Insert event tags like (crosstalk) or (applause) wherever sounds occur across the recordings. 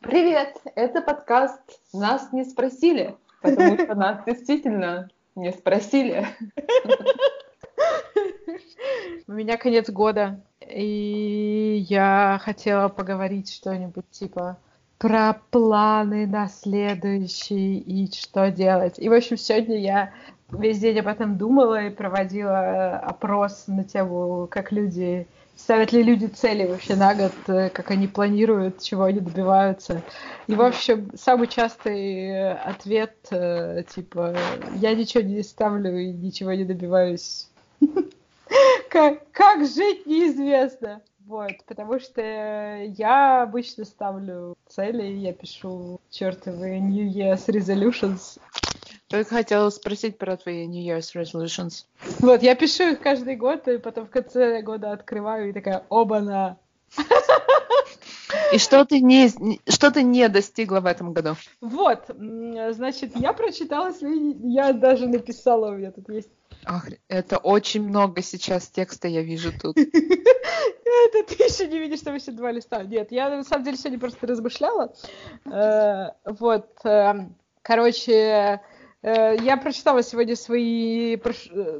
Привет! Это подкаст «Нас не спросили», потому что нас действительно не спросили. У меня конец года, и я хотела поговорить что-нибудь типа про планы на следующий и что делать. И, в общем, сегодня я весь день об этом думала и проводила опрос на тему, как люди ставят ли люди цели вообще на год, э, как они планируют, чего они добиваются. И, в общем, самый частый ответ, э, типа, я ничего не ставлю и ничего не добиваюсь. (laughs) Как, как жить неизвестно. Вот, потому что я обычно ставлю цели, я пишу чертовые New Year's Resolutions, только хотела спросить про твои New Year's resolutions. Вот, я пишу их каждый год, и потом в конце года открываю и такая, оба-на. И что ты не, что ты не достигла в этом году? Вот, значит, я прочитала я даже написала, у меня тут есть. Ах, это очень много сейчас текста я вижу тут. (laughs) Это ты еще не видишь, что еще два листа. Нет, я на самом деле сегодня просто размышляла. Э, вот, эм, короче, Э, я прочитала сегодня свои э,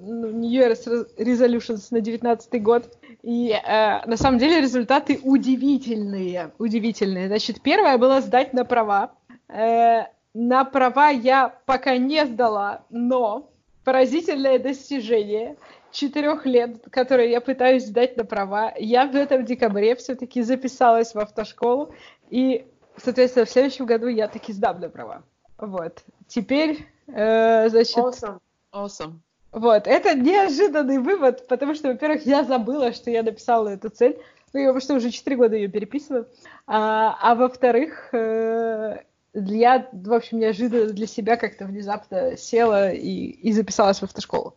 ну, New Year's Resolutions на 19 год. И э, на самом деле результаты удивительные. Удивительные. Значит, первое было сдать на права. Э, на права я пока не сдала, но поразительное достижение четырех лет, которые я пытаюсь сдать на права. Я в этом декабре все-таки записалась в автошколу. И, соответственно, в следующем году я таки сдам на права. Вот. Теперь Э, значит... Awesome. Awesome. Вот, это неожиданный вывод, потому что, во-первых, я забыла, что я написала эту цель, ну, я потому что уже 4 года ее переписываю, а, а во-вторых, э, я, в общем, неожиданно для себя как-то внезапно села и, и записалась в автошколу.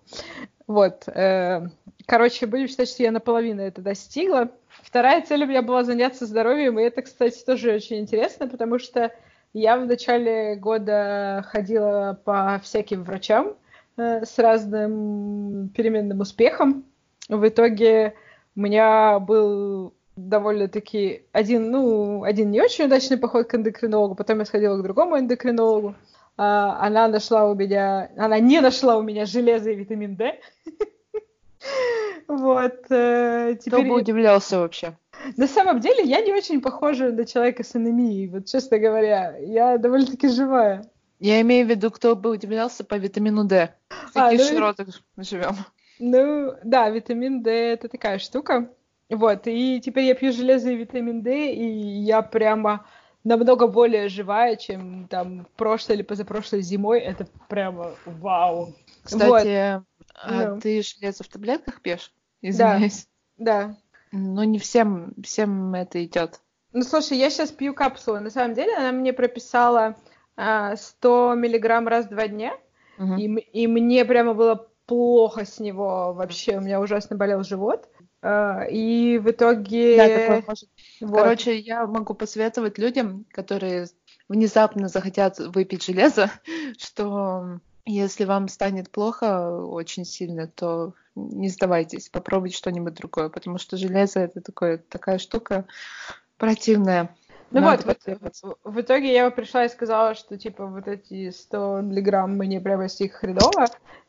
Вот, э, короче, будем считать, что я наполовину это достигла. Вторая цель у меня была заняться здоровьем, и это, кстати, тоже очень интересно, потому что я в начале года ходила по всяким врачам э, с разным переменным успехом. В итоге у меня был довольно-таки один, ну, один не очень удачный поход к эндокринологу, потом я сходила к другому эндокринологу. А, она нашла у меня, она не нашла у меня железо и витамин D. (laughs) Вот. Э. Кто бы удивлялся вообще? На самом деле, я не очень похожа на человека с анемией, вот честно говоря. Я довольно-таки живая. Я имею в виду, кто бы удивлялся по витамину D. В а, таких ну, широтах живем. Ну, да, витамин D это такая штука. Вот, и теперь я пью железо и витамин D, и я прямо намного более живая, чем там прошлой или позапрошлой зимой. Это прямо вау. Кстати, вот. а ну. ты железо в таблетках пьешь? Извиняюсь. Да, да. Но не всем, всем это идет. Ну, слушай, я сейчас пью капсулы. На самом деле, она мне прописала а, 100 миллиграмм раз в два дня. Угу. И, и мне прямо было плохо с него вообще. У меня ужасно болел живот. А, и в итоге... Да, такое может. Вот. Короче, я могу посоветовать людям, которые внезапно захотят выпить железо, (laughs) что если вам станет плохо очень сильно, то не сдавайтесь, попробуйте что-нибудь другое, потому что железо это такое, такая штука противная. Ну Надо вот, вот, в итоге я пришла и сказала, что типа вот эти 100 миллиграмм мне прямо с их хреново,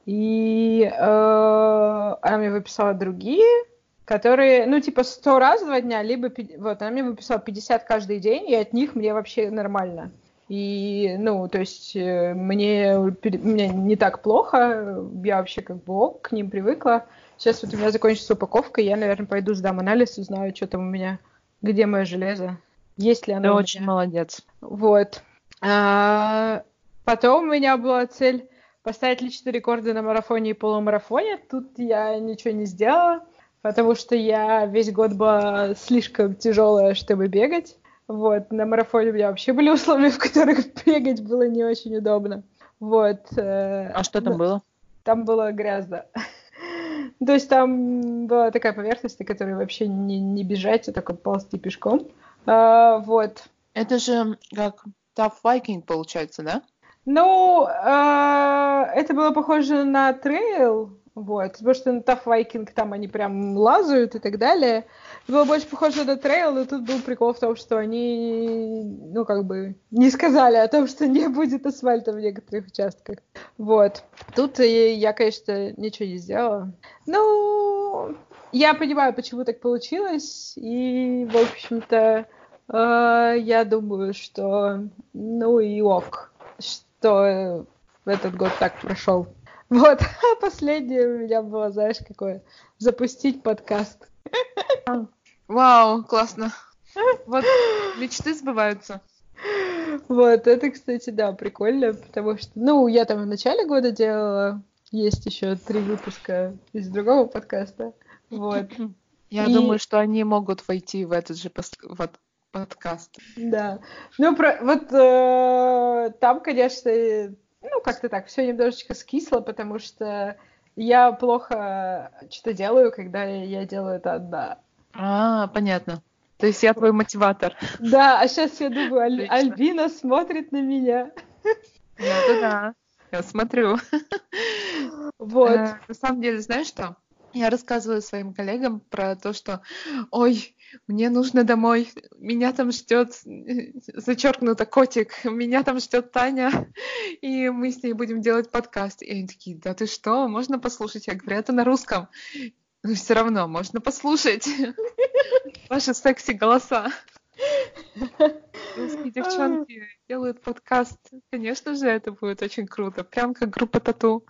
и э, она мне выписала другие, которые, ну, типа 100 раз в два дня, либо, вот, она мне выписала 50 каждый день, и от них мне вообще нормально. И, ну, то есть э, мне, мне не так плохо, я вообще как бы ок, к ним привыкла. Сейчас вот у меня закончится упаковка, я, наверное, пойду сдам анализ, узнаю, что там у меня, где мое железо, есть ли оно. Ты очень молодец. Вот. А, потом у меня была цель поставить личные рекорды на марафоне и полумарафоне. Тут я ничего не сделала, потому что я весь год была слишком тяжелая, чтобы бегать. Вот, на марафоне у меня вообще были условия, в которых (laughs) бегать было не очень удобно. Вот. Э, а что там было? Там было грязно. (laughs) То есть там была такая поверхность, на которой вообще не, не бежать, а только ползти пешком. А, вот. Это же как Tough Viking получается, да? Ну, э, это было похоже на трейл, Вот, потому что на Tough Viking там они прям лазают и так далее. Было больше похоже на трейл, но тут был прикол в том, что они, ну, как бы, не сказали о том, что не будет асфальта в некоторых участках. Вот. Тут я, конечно, ничего не сделала. Ну, я понимаю, почему так получилось, и, в общем-то, э, я думаю, что, ну и ок, что этот год так прошел. Вот, а (laughs) последнее у меня было, знаешь, какое? Запустить подкаст. Вау, классно. (laughs) Вот мечты сбываются. Вот, это, кстати, да, прикольно, потому что, ну, я там в начале года делала, есть еще три выпуска из другого подкаста, вот. (clears throat) Я И... думаю, что они могут войти в этот же вот, подкаст. Да. Ну, про... вот э, там, конечно, ну, как-то так, все немножечко скисло, потому что я плохо что-то делаю, когда я делаю это одна. А, понятно. То есть я твой мотиватор. Да, а сейчас я думаю, Аль- Альбина смотрит на меня. Да-да-да, я смотрю. Вот. Э, на самом деле, знаешь что? Я рассказываю своим коллегам про то, что, ой, мне нужно домой, меня там ждет, (laughs) зачеркнуто котик, меня там ждет Таня, (laughs) и мы с ней будем делать подкаст. И они такие, да ты что, можно послушать? Я говорю, это на русском. Но все равно можно послушать (laughs) ваши секси голоса. Русские девчонки делают подкаст. Конечно же, это будет очень круто. Прям как группа Тату.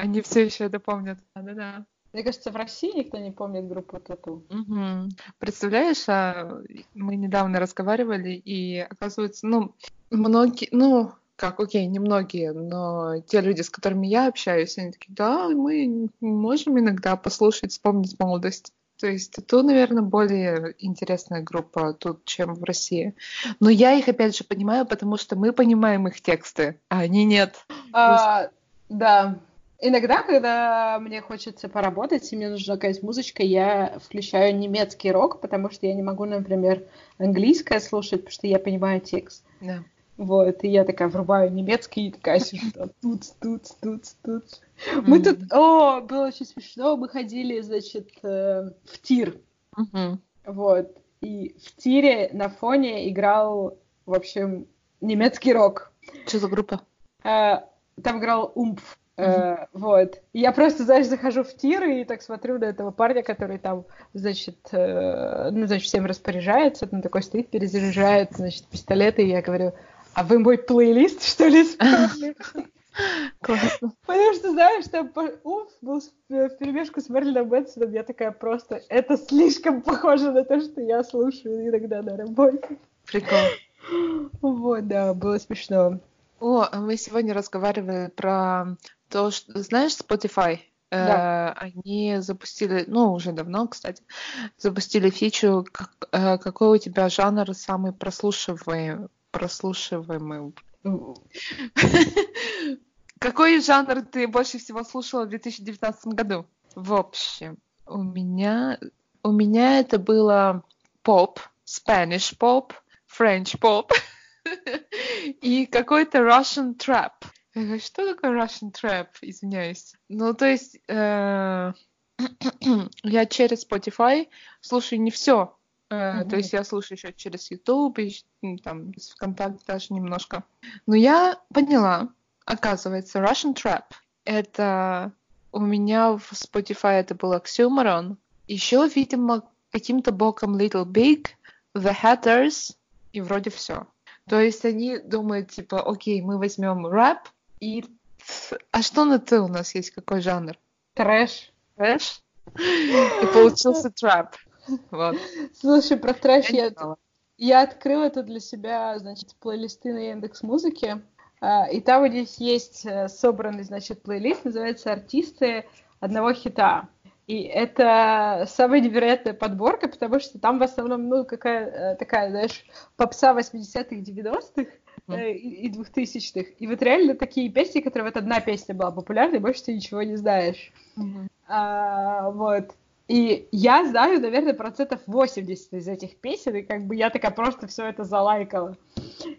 Они все еще это помнят. Да-да. Мне кажется, в России никто не помнит группу Тату. Угу. Представляешь, а мы недавно разговаривали, и оказывается, ну, многие, ну, как, окей, не многие, но те люди, с которыми я общаюсь, они такие, да, мы можем иногда послушать, вспомнить молодость. То есть Тату, наверное, более интересная группа тут, чем в России. Но я их, опять же, понимаю, потому что мы понимаем их тексты, а они нет. А, да, Иногда, когда мне хочется поработать, и мне нужна какая-то музычка, я включаю немецкий рок, потому что я не могу, например, английское слушать, потому что я понимаю текст. Да. Вот, и я такая врубаю немецкий, и такая сижу тут, тут, тут, тут. Мы тут, о, было очень смешно, мы ходили, значит, э, в тир. Вот, и в тире на фоне играл, в общем, немецкий рок. Что за группа? Э, там играл Умпф. Uh-huh. вот. я просто, знаешь, захожу в тир и так смотрю на этого парня, который там, значит, э, ну, значит, всем распоряжается, он такой стоит, перезаряжает, значит, пистолеты, и я говорю, а вы мой плейлист, что ли, (laughs) Классно. Потому что, знаешь, там уф, был в перемешку с Мерлином Мэнсоном, я такая просто, это слишком похоже на то, что я слушаю иногда на работе. Прикол. Вот, да, было смешно. О, а мы сегодня разговаривали про то, что, знаешь, Spotify, да. Э, они запустили, ну, уже давно, кстати, запустили фичу, как, э, какой у тебя жанр самый прослушиваемый, прослушиваемый. (laughs) Какой жанр ты больше всего слушала в 2019 году? В общем, у меня, у меня это было поп, Spanish поп, French поп (laughs) и какой-то Russian trap. Что такое Russian Trap? Извиняюсь. Ну, то есть э, (clears throat) я через Spotify слушаю не все. Э, То есть я слушаю еще через YouTube, и, там, из ВКонтакте даже немножко. Но я поняла, оказывается, Russian Trap — это у меня в Spotify это был Oxymoron. Еще, видимо, каким-то боком Little Big, The Hatters, и вроде все. То есть они думают, типа, окей, мы возьмем рэп, и... А что на Т у нас есть? Какой жанр? Трэш. Трэш? И получился трэп. Вот. Слушай, про трэш я, я, я открыла это для себя, значит, плейлисты на Яндекс Музыке. А, и там у них есть э, собранный, значит, плейлист, называется «Артисты одного хита». И это самая невероятная подборка, потому что там в основном, ну, какая э, такая, знаешь, попса 80-х, 90-х, Э, и двухтысячных. И вот реально такие песни, которые вот одна песня была популярной, больше ты ничего не знаешь. Mm-hmm. А, вот. И я знаю, наверное, процентов 80 из этих песен, и как бы я такая просто все это залайкала.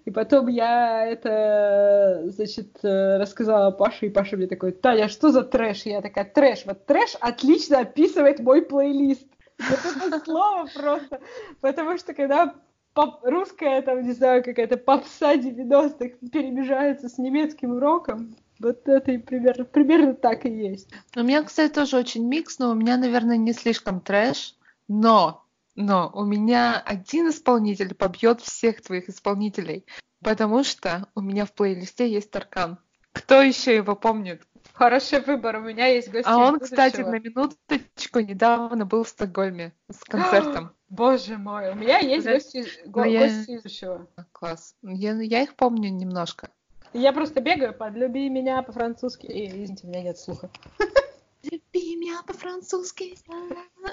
И потом я это, значит, э, рассказала Паше, и Паша мне такой, Таня, что за трэш? И я такая, трэш. Вот трэш отлично описывает мой плейлист. Вот это слово просто. Потому что когда поп, русская, там, не знаю, какая-то попса 90-х перемежается с немецким роком, вот это и примерно, примерно так и есть. У меня, кстати, тоже очень микс, но у меня, наверное, не слишком трэш, но, но у меня один исполнитель побьет всех твоих исполнителей, потому что у меня в плейлисте есть Таркан. Кто еще его помнит? Хороший выбор, у меня есть гости. А он, кстати, на минуточку недавно был в Стокгольме с концертом. (gasps) Боже мой, у меня есть да. гости, го, я... гости будущего. Класс. Я, я их помню немножко. Я просто бегаю под «люби меня» по-французски. И, извините, у меня нет слуха. (laughs) Люби меня по-французски.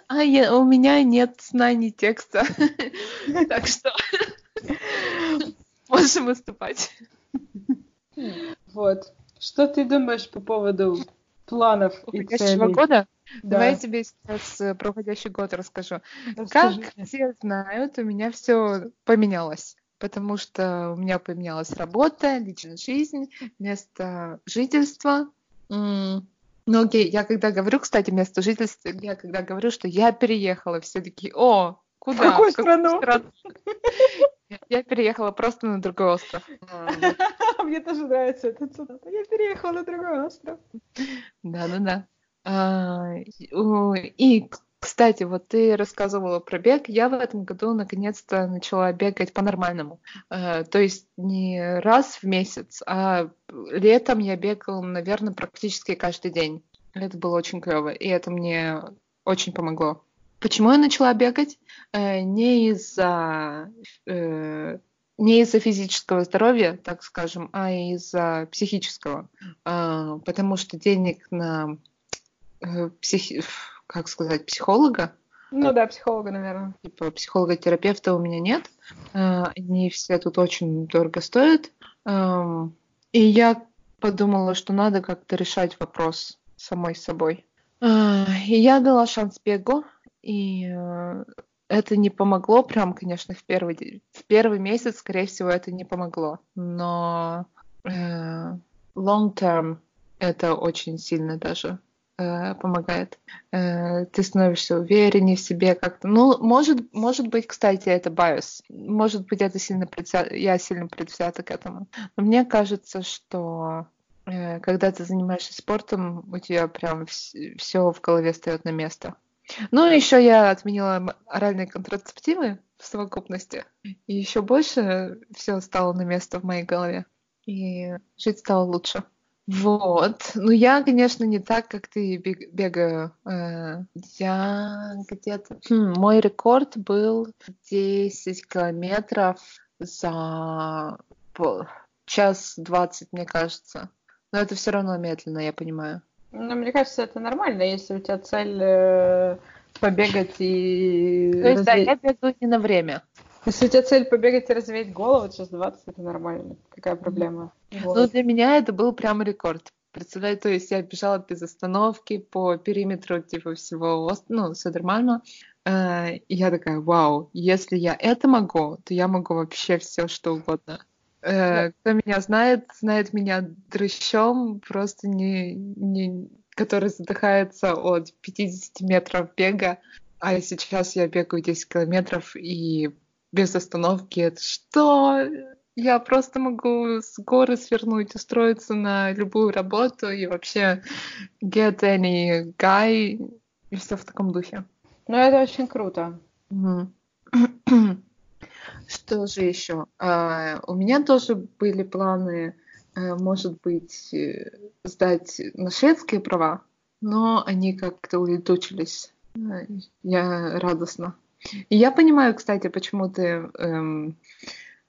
А я, у меня нет знаний текста. (laughs) Так что (laughs) можем выступать. Вот. Что ты думаешь по поводу планов уходящего года? Да. Давай я тебе сейчас э, про уходящий год расскажу. Расскажи. Как все знают, у меня все поменялось потому что у меня поменялась работа, личная жизнь, место жительства. Ну, окей, я когда говорю, кстати, место жительства, я когда говорю, что я переехала, все таки о, куда? В какую страну? Я переехала просто на другой остров. (laughs) Мне тоже нравится этот цитата. Я переехала на другой остров. Да-да-да. А, и кстати, вот ты рассказывала про бег. Я в этом году наконец-то начала бегать по-нормальному. Э, то есть не раз в месяц, а летом я бегала, наверное, практически каждый день. Это было очень клево, и это мне очень помогло. Почему я начала бегать? Э, не из-за э, не из-за физического здоровья, так скажем, а из-за психического. Э, потому что денег на э, психи как сказать, психолога. Ну да, психолога, наверное. Типа психолога-терапевта у меня нет. А, они все тут очень дорого стоят. И я подумала, что надо как-то решать вопрос самой собой. А, и я дала шанс бегу, и э, это не помогло, прям, конечно, в первый, в первый месяц, скорее всего, это не помогло. Но э, long term это очень сильно даже э, помогает. Э, ты становишься увереннее в себе как-то. Ну, может, может быть, кстати, это bias. Может быть, это сильно предвзято, я сильно предвзята к этому. Но мне кажется, что э, когда ты занимаешься спортом, у тебя прям все в голове встает на место. Ну, еще я отменила оральные контрацептивы в совокупности. И еще больше все стало на место в моей голове. И жить стало лучше. Вот. Ну, я, конечно, не так, как ты бегаю. Э, я где-то... Хм, мой рекорд был 10 километров за час двадцать, мне кажется. Но это все равно медленно, я понимаю. Ну, мне кажется, это нормально, если у тебя цель э, побегать и... То есть, разве... да, я бегаю не на время. Если у тебя цель побегать и развеять голову, час 20 это нормально. Какая проблема? Вот. Ну, для меня это был прям рекорд. Представляю, то есть я бежала без остановки по периметру типа всего, ну, Содермальма. Э, и я такая, вау, если я это могу, то я могу вообще все что угодно. Э, кто меня знает, знает меня дрыщом, просто не, не, который задыхается от 50 метров бега. А сейчас я бегаю 10 километров и без остановки. Это что? Я просто могу с горы свернуть, устроиться на любую работу и вообще get any guy и все в таком духе. Ну, это очень круто. Угу. (clears throat) (clears throat) Что же еще? А, у меня тоже были планы, а, может быть, э, сдать на шведские права, но они как-то улетучились. Я радостна. И я понимаю, кстати, почему ты эм,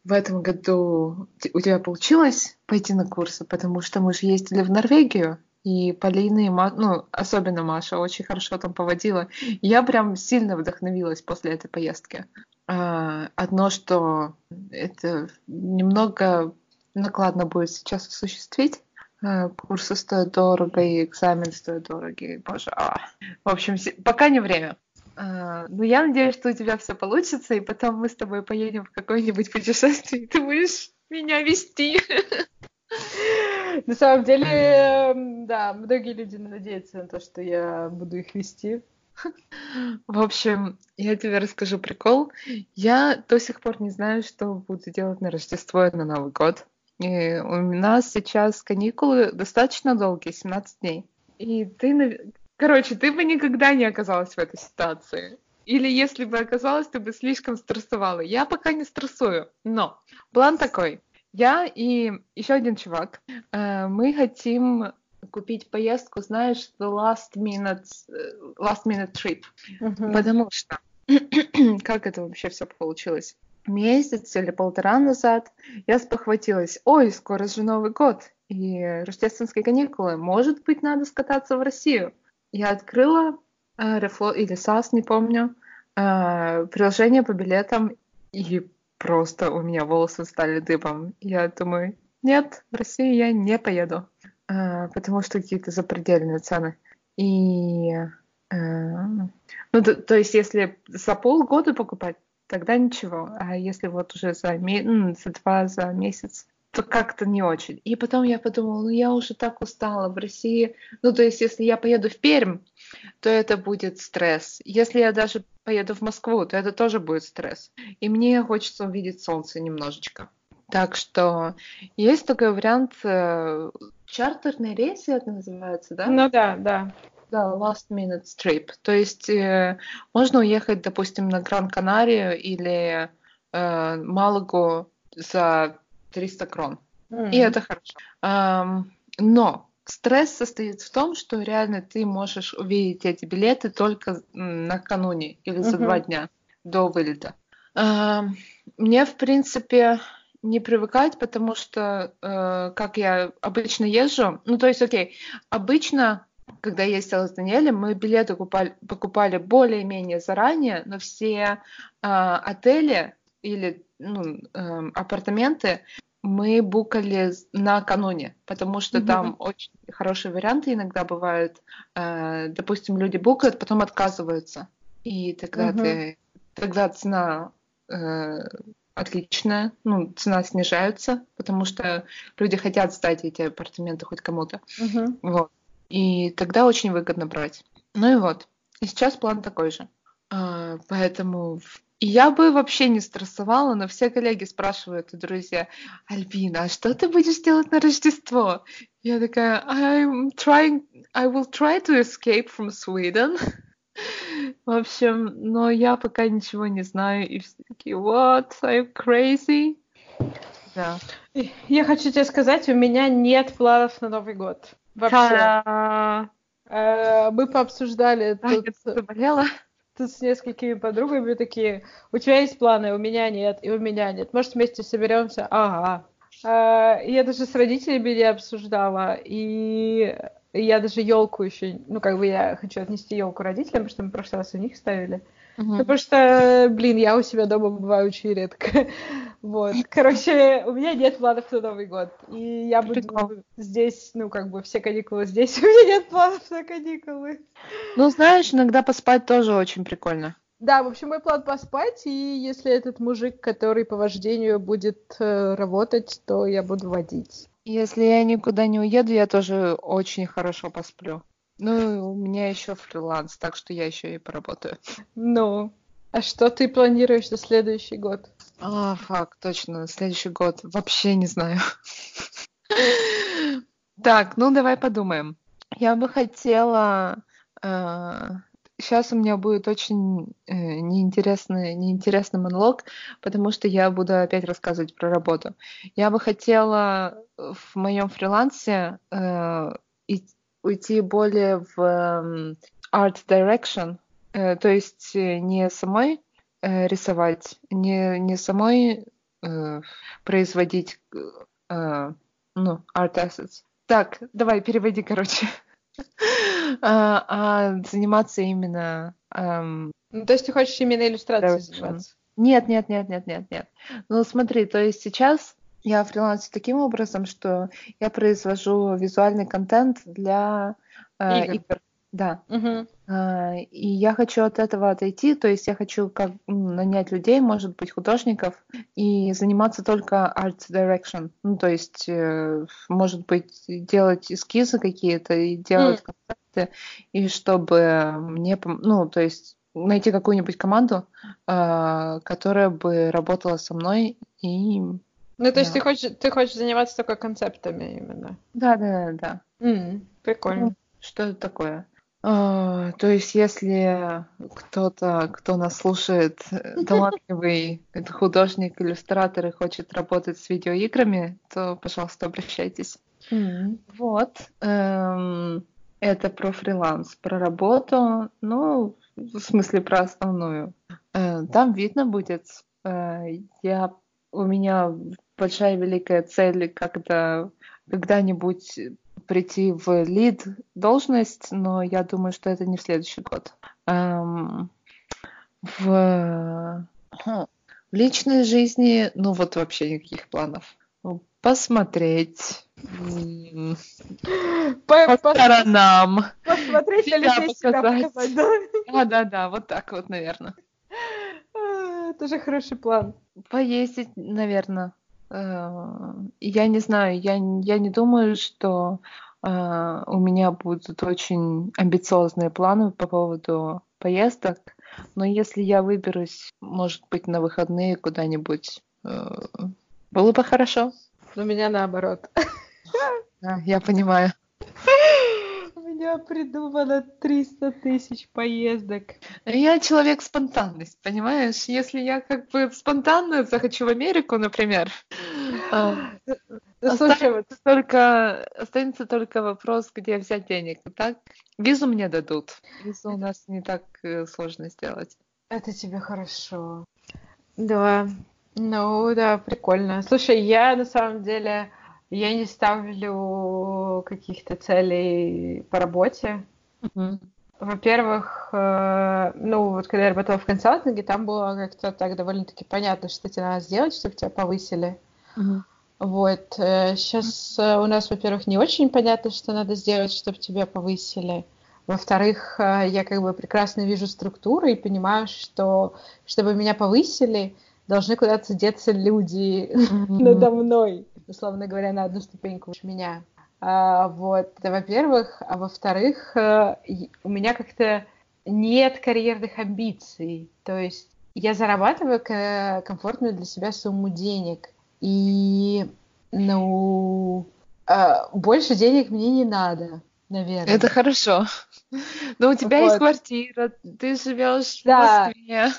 в этом году у тебя получилось пойти на курсы, потому что мы же ездили в Норвегию, и Полина и Ма... ну, особенно Маша, очень хорошо там поводила. Я прям сильно вдохновилась после этой поездки. А, одно, что это немного накладно будет сейчас осуществить. А, курсы стоят дорого, и экзамен стоит дорого, и, боже, а. В общем, пока не время. А, ну, я надеюсь, что у тебя все получится, и потом мы с тобой поедем в какое-нибудь путешествие, и (laughs) ты будешь меня вести. (laughs) На самом деле, да, многие люди надеются на то, что я буду их вести. (laughs) В общем, я тебе расскажу прикол. Я до сих пор не знаю, что буду делать на Рождество и на Новый год. И у нас сейчас каникулы достаточно долгие, 17 дней. И ты, короче, ты бы никогда не оказалась в этой ситуации. Или если бы оказалась, ты бы слишком стрессовала. Я пока не стрессую. Но план такой. Я и еще один чувак, э, мы хотим купить поездку, знаешь, the last minute, э, last minute trip. Uh-huh. Потому что (clears throat) как это вообще все получилось? Месяц или полтора назад я спохватилась, ой, скоро же Новый год и рождественские каникулы, может быть, надо скататься в Россию. Я открыла э, Рефло или САС, не помню, э, приложение по билетам, и просто у меня волосы стали дыбом. Я думаю, нет, в Россию я не поеду, потому что какие-то запредельные цены. И э, ну, то, то есть, если за полгода покупать, тогда ничего. А если вот уже за, за два, за месяц, то как-то не очень. И потом я подумала, ну я уже так устала в России. Ну, то есть, если я поеду в Пермь, то это будет стресс. Если я даже поеду в Москву, то это тоже будет стресс. И мне хочется увидеть солнце немножечко. Так что есть такой вариант э, чартерный рейс, это называется, да? Ну да, да. Да, last minute trip. То есть э, можно уехать, допустим, на Гран-Канарию или э, Малагу за 300 крон. Mm-hmm. И это хорошо. Эм, но стресс состоит в том, что реально ты можешь увидеть эти билеты только накануне или за mm-hmm. два дня до вылета. Эм, мне, в принципе, не привыкать, потому что, э, как я обычно езжу, ну, то есть, окей, обычно когда я ездила с Даниэлем, мы билеты покупали, покупали более-менее заранее, но все э, отели или ну, э, апартаменты мы букали накануне, потому что mm-hmm. там очень хорошие варианты иногда бывают. Э, допустим, люди букают, потом отказываются, и тогда mm-hmm. ты, тогда цена э, отличная, ну цена снижается, потому что люди хотят сдать эти апартаменты хоть кому-то, mm-hmm. вот. И тогда очень выгодно брать. Ну и вот. И сейчас план такой же. А, поэтому я бы вообще не стрессовала, но все коллеги спрашивают, и друзья, Альбина, а что ты будешь делать на Рождество? Я такая, I'm trying, I will try to escape from Sweden. (laughs) В общем, но я пока ничего не знаю, и все такие, what, I'm crazy. Да. Я хочу тебе сказать, у меня нет планов на Новый год. Вообще. Э, мы пообсуждали тут... Я заболела. Тут с несколькими подругами такие, у тебя есть планы, у меня нет, и у меня нет. Может, вместе соберемся? Ага. Э, я даже с родителями не обсуждала, и я даже елку еще, ну, как бы я хочу отнести елку родителям, потому что мы в прошлый раз у них ставили. Угу. Потому что, блин, я у себя дома бываю очень редко. (laughs) Вот. Короче, у меня нет планов на Новый год. И я буду Прикол. здесь, ну, как бы все каникулы здесь. (laughs) У меня нет планов на каникулы. Ну, знаешь, иногда поспать тоже очень прикольно. Да, в общем, мой план поспать, и если этот мужик, который по вождению будет э, работать, то я буду водить. Если я никуда не уеду, я тоже очень хорошо посплю. Ну, у меня еще фриланс, так что я еще и поработаю. Ну, а что ты планируешь на следующий год? А, фак, точно, следующий год. Вообще не знаю. (laughs) Так, ну давай подумаем. Я бы хотела... Сейчас э, у меня будет очень э, неинтересный, неинтересный монолог, потому что я буду опять рассказывать про работу. Я бы хотела в моем фрилансе э, уйти более в art direction, то есть не самой э, рисовать, не, не самой э, производить э, ну, art assets. Так, давай, переводи, короче. (laughs) а, а заниматься именно... Эм, ну, то есть ты хочешь именно иллюстрацией заниматься? Нет, нет, нет, нет, нет, нет. Ну, смотри, то есть сейчас я фрилансю таким образом, что я произвожу визуальный контент для э, игр. игр. Да. А, И я хочу от этого отойти, то есть я хочу как м, нанять людей, может быть, художников, и заниматься только art direction. Ну, то есть, э, может быть, делать эскизы какие-то и делать концепты, и чтобы мне, ну, то есть найти какую-нибудь команду, а, которая бы работала со мной и... Ну, то есть Да. ты хочешь, ты хочешь заниматься только концептами именно. Да, да, да, да. М, Прикольно. Ну, что это такое? А, то есть, если кто-то, кто нас слушает, э, талантливый художник, иллюстратор и хочет работать с видеоиграми, то, пожалуйста, обращайтесь. М. Вот. эм, это про фриланс, про работу, ну, в смысле, про основную. Э, Там видно будет. Э, Я, у меня большая великая цель как-то когда-нибудь прийти в лид должность, но я думаю, что это не в следующий год. Эм, В, хм, в личной жизни, ну вот вообще никаких планов. Посмотреть По- по сторонам. Посмотреть на себя людей, себя показать. показать, да? Да, да, да, вот так вот, наверное. А, Это же хороший план. Поездить, наверное. Я не знаю, я, я не думаю, что э, у меня будут очень амбициозные планы по поводу поездок, но если я выберусь, может быть, на выходные куда-нибудь, э, было бы хорошо. У меня наоборот. (laughs) Да, я понимаю. (laughs) У меня придумано 300 тысяч поездок. Я человек спонтанность, понимаешь? Если я как бы спонтанно захочу в Америку, например, э, (laughs) Ну, слушай, вот Только останется только вопрос, где взять денег. Так, визу мне дадут. Визу у нас не так э, сложно сделать. это тебе хорошо. Да, ну да, прикольно. Слушай, я на самом деле, я не ставлю каких-то целей по работе. Во-первых, э, ну вот когда я работала в консалтинге, там было как-то так довольно-таки понятно, что тебе надо сделать, чтобы тебя повысили. Вот. Сейчас у нас, во-первых, не очень понятно, что надо сделать, чтобы тебя повысили. Во-вторых, э, я как бы прекрасно вижу структуру и понимаю, что чтобы меня повысили, должны куда-то деться люди надо мной, условно говоря, на одну ступеньку выше меня. А, вот, это во-первых. А во-вторых, э, у меня как-то нет карьерных амбиций. То есть я зарабатываю комфортную для себя сумму денег. И, ну, а, больше денег мне не надо, наверное. Это хорошо. Но у тебя есть Вот. квартира, ты живешь в Да, Москве,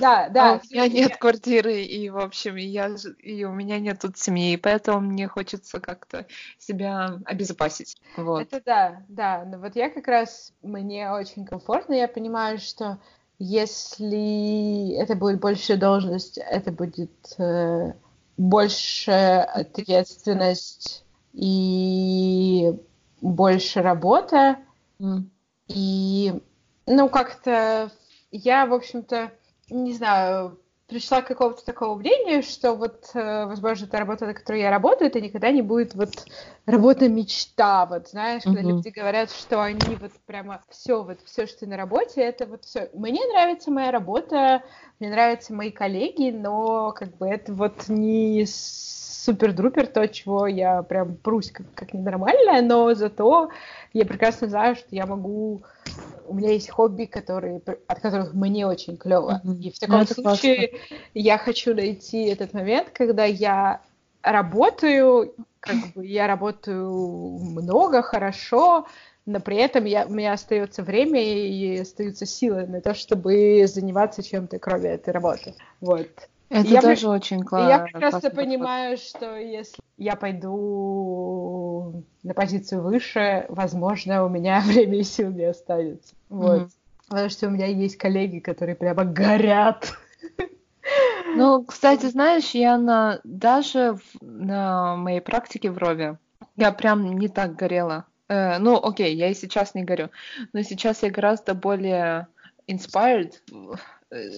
Да, а да. у меня нет квартиры, и, в общем, и я, и у меня нет тут семьи, поэтому мне хочется как-то себя обезопасить. Вот. Это да, да. Но вот я как раз, мне очень комфортно, я понимаю, что если это будет большая должность, это будет э, больше ответственность и больше работа. М. И, ну, как-то я, в общем-то, не знаю, пришла к какому-то такому мнению, что вот, э, возможно, та работа, на которой я работаю, это никогда не будет вот работа мечта, вот, знаешь, когда Мгм. люди говорят, что они вот прямо все, вот все, что на работе, это вот все. Мне нравится моя работа, мне нравятся мои коллеги, но как бы это вот не супер-друпер то, чего я прям прусь как, как ненормальная, но зато я прекрасно знаю, что я могу... У меня есть хобби, которые, от которых мне очень клево. Мгм. И в Ну, таком это случае я хочу найти этот момент, когда я работаю, как бы я работаю много, хорошо, но при этом я, у меня остается время и остаются силы на то, чтобы заниматься чем-то, кроме этой работы. Вот. Это Я тоже при- очень И кла- я прекрасно подход. понимаю, что если я пойду на позицию выше, возможно, у меня (laughs) время и сил не останется. Вот. Мгм. Потому что у меня есть коллеги, которые прямо горят. Ну, (laughs) кстати, знаешь, я на даже в- на моей практике в Рове я прям не так горела. Э, ну, окей, я и сейчас не горю, но сейчас я гораздо более inspired. Э,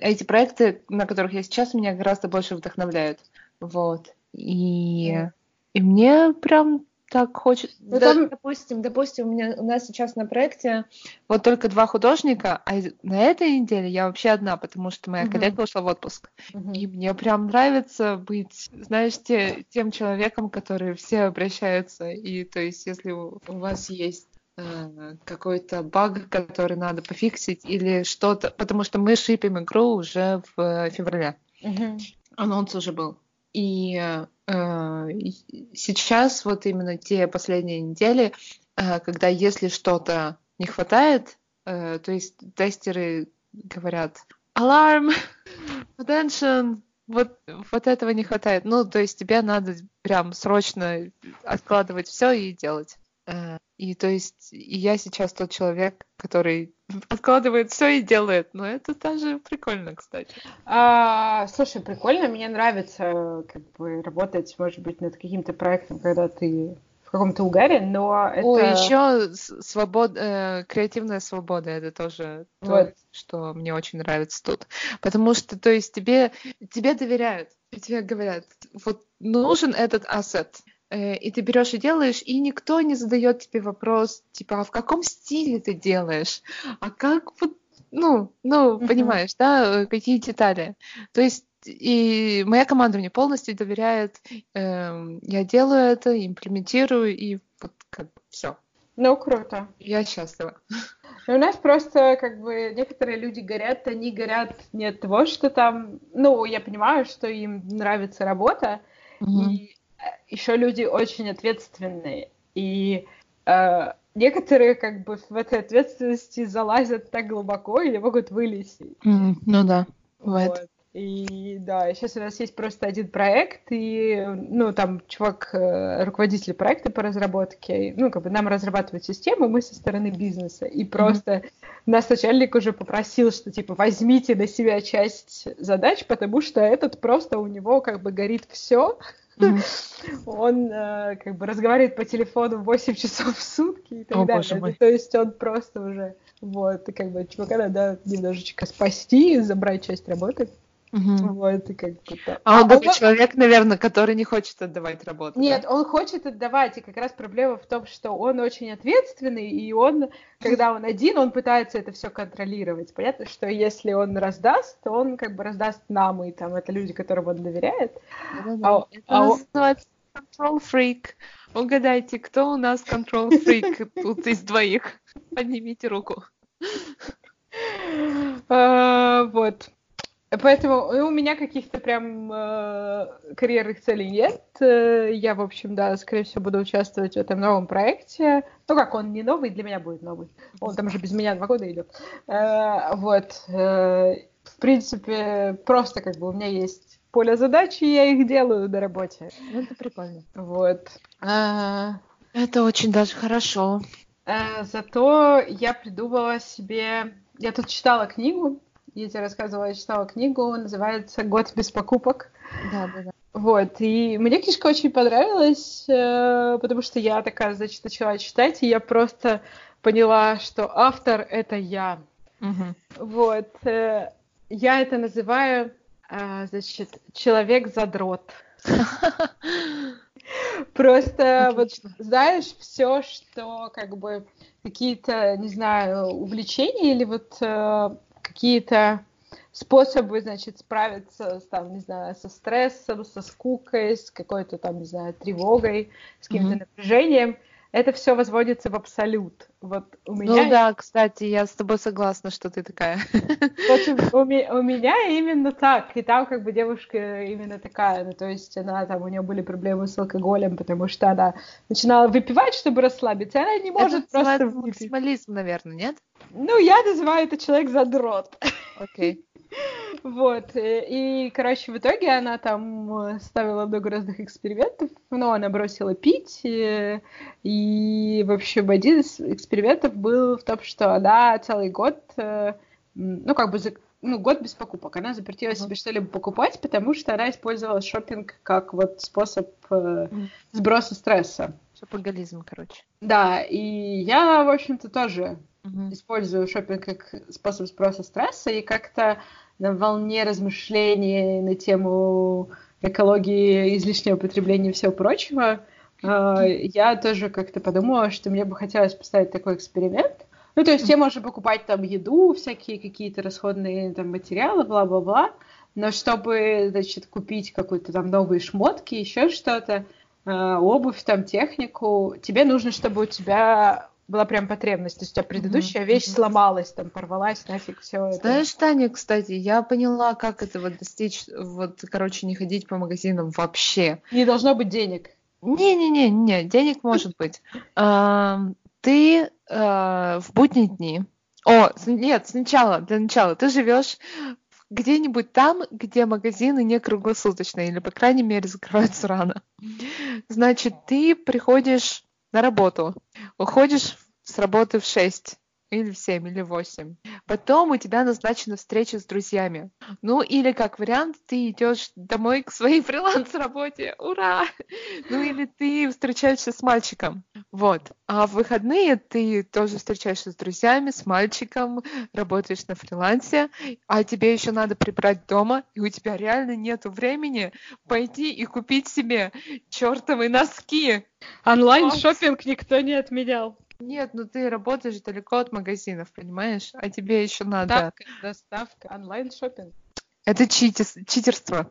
Эти проекты, на которых я сейчас, меня гораздо больше вдохновляют. Вот. И, Мгм. и мне прям так хочет. Ну, да, там... Допустим, допустим, у меня у нас сейчас на проекте вот только два художника, а на этой неделе я вообще одна, потому что моя угу. коллега ушла в отпуск. Угу. И мне прям нравится быть, знаешь, те, тем человеком, который все обращаются. И то есть, если у, вас есть какой-то баг, который надо пофиксить или что-то, потому что мы шипим игру уже в феврале. Угу. Анонс уже был. И э, сейчас вот именно те последние недели, э, когда если что-то не хватает, э, то есть тестеры говорят «Аларм! Attention!» вот, вот этого не хватает. Ну, то есть тебе надо прям срочно откладывать все и делать. И то есть и я сейчас тот человек, который (laughs) откладывает все и делает. Но это даже прикольно, кстати. А, слушай, прикольно. Мне нравится как бы работать, может быть, над каким-то проектом, когда ты в каком-то угаре, но это... О, еще свобод... э, креативная свобода, это тоже вот. то, что мне очень нравится тут. Потому что, то есть, тебе, тебе доверяют, тебе говорят, вот нужен этот ассет, и ты берешь и делаешь, и никто не задает тебе вопрос, типа, а в каком стиле ты делаешь, а как вот, ну, ну, uh-huh. понимаешь, да, э, какие детали. То есть и моя команда мне полностью доверяет, э, я делаю это, имплементирую, и вот как все. Ну, круто. Я счастлива. у нас просто, как бы, некоторые люди горят, они горят не от того, что там, ну, я понимаю, что им нравится работа, mm-hmm. и еще люди очень ответственные. И э, некоторые как бы в этой ответственности залазят так глубоко и не могут вылезть. Mm, ну да, бывает. Вот. И да, сейчас у нас есть просто один проект, и, ну, там чувак, э, руководитель проекта по разработке, ну, как бы нам разрабатывать систему, мы со стороны бизнеса, и просто mm-hmm. нас начальник уже попросил, что, типа, возьмите на себя часть задач, потому что этот просто у него, как бы, горит все, (laughs) он э, как бы разговаривает по телефону 8 часов в сутки и так О, далее. То есть он просто уже вот, и как бы чувака надо немножечко спасти, забрать часть работы. Угу. Вот, и как да. А он а, такой он... человек, наверное, который не хочет отдавать работу. Нет, да? он хочет отдавать, и как раз проблема в том, что он очень ответственный, и он, когда он один, он пытается это все контролировать. Понятно, что если он раздаст, то он как бы раздаст нам, и там это люди, которым он доверяет. Да-да-да. А, это а называется control freak. Угадайте, кто у нас control freak тут из двоих? Поднимите руку. (laughs) А, вот. Поэтому ну, у меня каких-то прям э, карьерных целей нет. Э, я, в общем, да, скорее всего, буду участвовать в этом новом проекте. Ну как, он не новый, для меня будет новый. Он там уже без меня два года идет. Э, вот. Э, в принципе, просто как бы у меня есть поле задач, и я их делаю на работе. Ну, это прикольно. Вот. А, это очень даже хорошо. А, зато я придумала себе... Я тут читала книгу, я тебе рассказывала, я читала книгу, называется «Год без покупок». Да, да, да. Вот, и мне книжка очень понравилась, э, потому что я такая, значит, начала читать, и я просто поняла, что автор — это я. Угу. Вот, э, я это называю, э, значит, «Человек-задрот». (laughs) Просто вот знаешь, все, что как бы какие-то, не знаю, увлечения или вот какие-то способы, значит, справиться, там, не знаю, со стрессом, со скукой, с какой-то там, не знаю, тревогой, с каким-то mm-hmm. напряжением это все возводится в абсолют. Вот у меня... Ну да, кстати, я с тобой согласна, что ты такая. В общем, (laughs) у, ми- у меня именно так. И там как бы девушка именно такая. Ну, то есть она там, у нее были проблемы с алкоголем, потому что она начинала выпивать, чтобы расслабиться, она не может это просто... Это максимализм, наверное, нет? Ну, я называю это человек задрот. (laughs) Окей. Okay. (laughs) Вот, э, и, короче, в итоге она там э, ставила много разных экспериментов, но она бросила пить, э, и, в общем, один из экспериментов был в том, что она целый год, ну, как бы, ну, год без покупок. Она запретила себе что-либо покупать, потому что она использовала шопинг как вот способ сброса стресса. Шопингализм, короче. Да, и я, в общем-то, тоже uh использую шопинг как способ сброса стресса, и как-то на волне размышлений на тему экологии, излишнего потребления и всего прочего, а, я тоже как-то подумала, что мне бы хотелось поставить такой эксперимент. Ну, то есть тебе можно покупать там еду, всякие какие-то расходные там материалы, бла-бла-бла, но чтобы, значит, купить какую-то там новые шмотки, еще что-то, обувь, там, технику, тебе нужно, чтобы у тебя была прям потребность. То есть у тебя предыдущая mm-hmm. вещь сломалась, там, порвалась, нафиг, все это. Знаешь, Таня, кстати, я поняла, как это вот достичь, вот, короче, не ходить по магазинам вообще. Не должно быть денег. Не-не-не, не, денег может быть. Ты в будние дни... О, нет, сначала, для начала, ты живешь где-нибудь там, где магазины не круглосуточные, или, по крайней мере, закрываются рано. Значит, ты приходишь на работу, уходишь с работы в 6, или в 7, или в 8. Потом у тебя назначена встреча с друзьями. Ну, или как вариант, ты идешь домой к своей (laughs) фриланс-работе. Ура! Ну, или ты встречаешься с мальчиком. Вот. А в выходные ты тоже встречаешься с друзьями, с мальчиком, работаешь на фрилансе, а тебе еще надо прибрать дома, и у тебя реально нет времени пойти и купить себе чертовы носки. Онлайн-шоппинг никто не отменял. Нет, ну ты работаешь далеко от магазинов, понимаешь? А тебе еще надо... Доставка, доставка, онлайн-шоппинг. Это читис... читерство.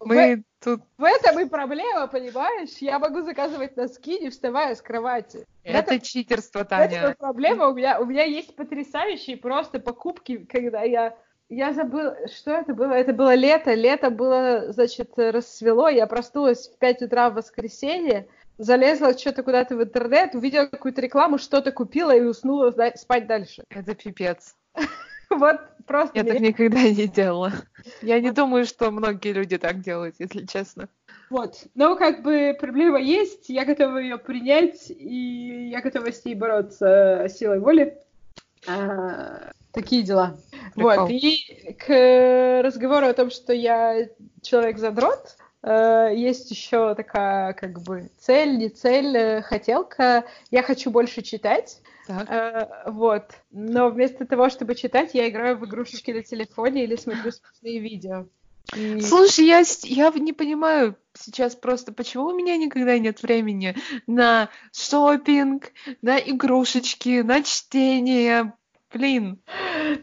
Мы в, тут... В этом и проблема, понимаешь? Я могу заказывать носки, не вставая с кровати. Это, это читерство, Таня. Это проблема. У меня, у меня есть потрясающие просто покупки, когда я я забыла, что это было? Это было лето. Лето было, значит, рассвело. Я проснулась в 5 утра в воскресенье залезла что-то куда-то в интернет, увидела какую-то рекламу, что-то купила и уснула спать дальше. Это пипец. (laughs) Вот просто... Я так никогда не делала. Я не думаю, что многие люди так делают, если честно. Вот. Но как бы проблема есть, я готова ее принять, и я готова с ней бороться силой воли. А, такие дела. Прикол. Вот. И к разговору о том, что я человек-задрот, Э, есть еще такая как бы цель, не цель, э, хотелка. Я хочу больше читать. Так. Э, вот. Но вместо того, чтобы читать, я играю в игрушечки на телефоне или смотрю смешные видео. И... Слушай, я, я не понимаю сейчас просто, почему у меня никогда нет времени на шопинг, на игрушечки, на чтение. Блин.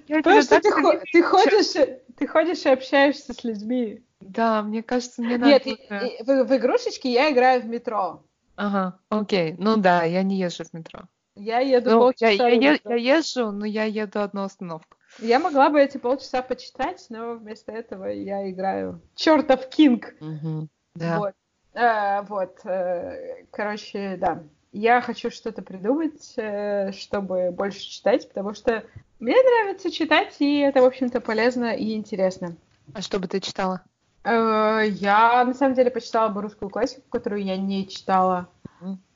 Потому что ты, ты, ходишь, ты ходишь и общаешься с людьми. Да, мне кажется, мне надо... Нет, и, в, в игрушечки я играю в метро. Ага, окей. Ну да, я не езжу в метро. Я еду ну, полчаса. Я, я, я езжу, но я еду одну остановку. Я могла бы эти полчаса почитать, но вместо этого я играю чертов Кинг. Угу, да. Вот. А, вот. Э, короче, да. Я хочу что-то придумать, э, чтобы больше читать, потому что мне нравится читать, и это, в общем-то, полезно и интересно. А что бы ты читала? Э, я, на самом деле, почитала бы русскую классику, которую я не читала.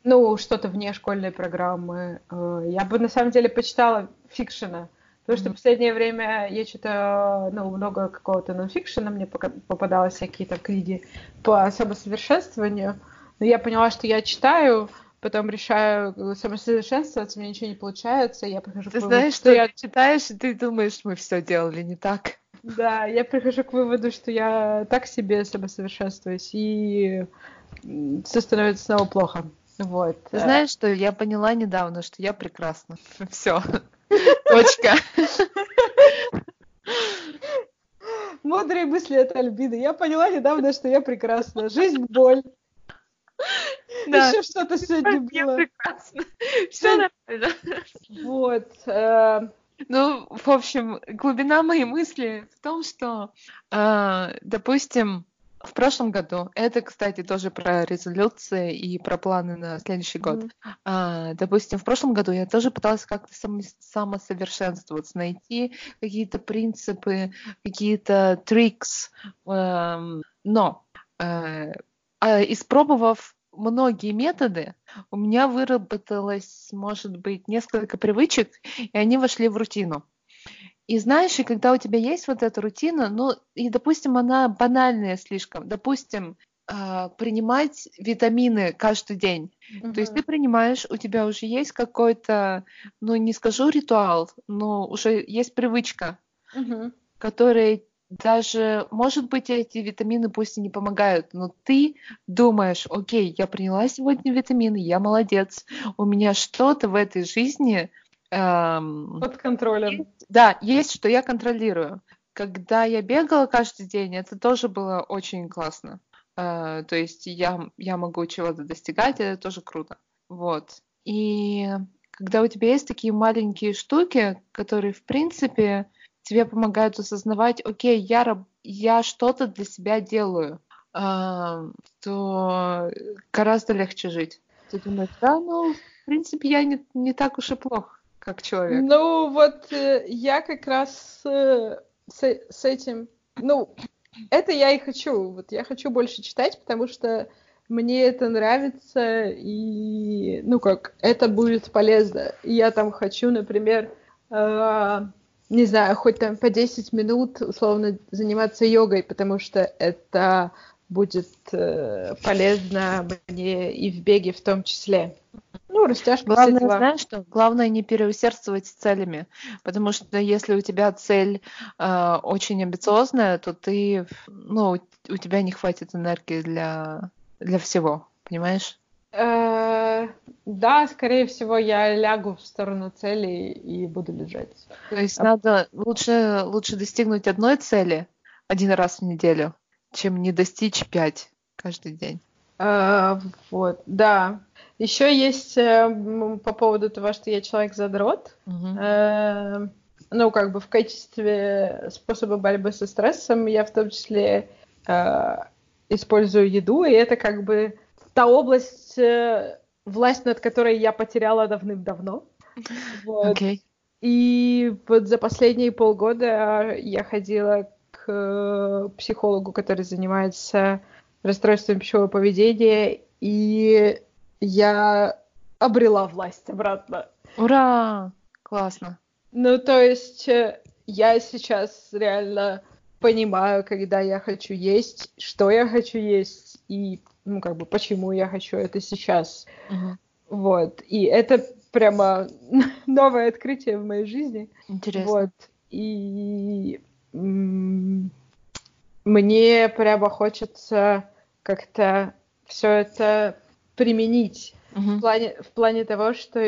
Ну, что-то вне школьной программы. Э, я бы, на самом деле, почитала фикшена. Потому что в последнее время я что-то, ну, много какого-то нонфикшена мне попадалось, всякие там книги по самосовершенствованию. Но я поняла, что я читаю, потом решаю самосовершенствоваться, у меня ничего не получается, я прихожу ты знаешь, что я читаешь, и ты думаешь, мы все делали не так. Да, я прихожу к выводу, что я так себе самосовершенствуюсь, и все становится снова плохо. Вот. Ты знаешь, что я поняла недавно, что я прекрасна. (laughs) Все. Точка. Мудрые мысли от Альбины. Я поняла недавно, что я прекрасна. Жизнь — боль. Да. Еще что-то сегодня было. прекрасно. Все нормально. Вот. Ну, в общем, глубина моей мысли в том, что, э, допустим, в прошлом году, это, кстати, тоже про резолюции и про планы на следующий год. Mm-hmm. А, допустим, в прошлом году я тоже пыталась как-то сам, самосовершенствоваться, найти какие-то принципы, какие-то трикс, эм, но э, э, испробовав многие методы, у меня выработалось, может быть, несколько привычек, и они вошли в рутину. И знаешь, и когда у тебя есть вот эта рутина, ну, и, допустим, она банальная слишком, допустим, э, принимать витамины каждый день. Uh-huh. То есть ты принимаешь, у тебя уже есть какой-то, ну, не скажу ритуал, но уже есть привычка, uh-huh. которая даже, может быть, эти витамины пусть и не помогают, но ты думаешь, окей, я приняла сегодня витамины, я молодец, у меня что-то в этой жизни... Эм, Под контролем. Есть, да, есть, что я контролирую. Когда я бегала каждый день, это тоже было очень классно. Э, то есть я, я могу чего-то достигать, это тоже круто. Вот. И когда у тебя есть такие маленькие штуки, которые, в принципе, тебе помогают осознавать, окей, я, я что-то для себя делаю, э, то гораздо легче жить. Ты думаешь, да, ну, в принципе, я не, не так уж и плох, как человек. Ну, вот э, я как раз э, с, с этим, ну, это я и хочу. Вот я хочу больше читать, потому что мне это нравится, и, ну как, это будет полезно. Я там хочу, например, э, не знаю, хоть там по 10 минут, условно, заниматься йогой, потому что это будет э, полезно мне и в беге в том числе. Ну, растяжка. Главное, знаешь что? Главное не переусердствовать с целями, потому что если у тебя цель э, очень амбициозная, то ты, ну, у тебя не хватит энергии для для всего, понимаешь? Э, да, скорее всего, я лягу в сторону цели и буду лежать. То есть надо лучше лучше достигнуть одной цели один раз в неделю, чем не достичь пять каждый день. А, вот, да. Еще есть э, по поводу того, что я человек задрот. Угу. Э, ну, как бы в качестве способа борьбы со стрессом я в том числе э, использую еду, и это как бы та область, э, власть над которой я потеряла давным-давно. Вот. Okay. И вот за последние полгода я ходила к психологу, который занимается расстройством пищевого поведения, и я обрела власть обратно. Ура! Классно. Ну, то есть э, я сейчас реально понимаю, когда я хочу есть, что я хочу есть и ну как бы почему я хочу это сейчас. Uh-huh. Вот и это прямо (laughs) новое открытие в моей жизни. Интересно. Вот и мне прямо хочется как-то все это применить uh-huh. в плане в плане того, что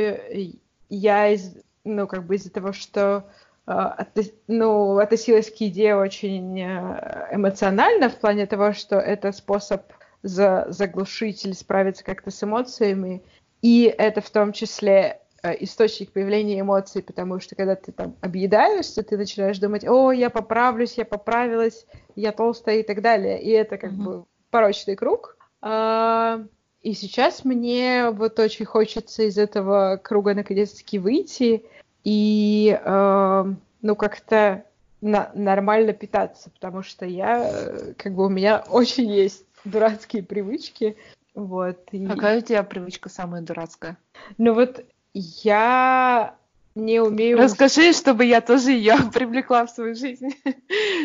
я из ну как бы из-за того, что а, ну, относилась к идее очень э, эмоционально в плане того, что это способ за, заглушить или справиться как-то с эмоциями, и это в том числе э, источник появления эмоций, потому что когда ты там объедаешься, ты начинаешь думать, о, я поправлюсь, я поправилась, я толстая и так далее, и это как mm-hmm. бы порочный круг. А, и сейчас мне вот очень хочется из этого круга наконец-таки выйти и э, ну как-то на- нормально питаться, потому что я э, как бы у меня (laughs) очень есть дурацкие привычки, вот. И... Какая у тебя привычка самая дурацкая? Ну вот я не умею... Расскажи, чтобы я тоже ее (laughs) привлекла в свою жизнь.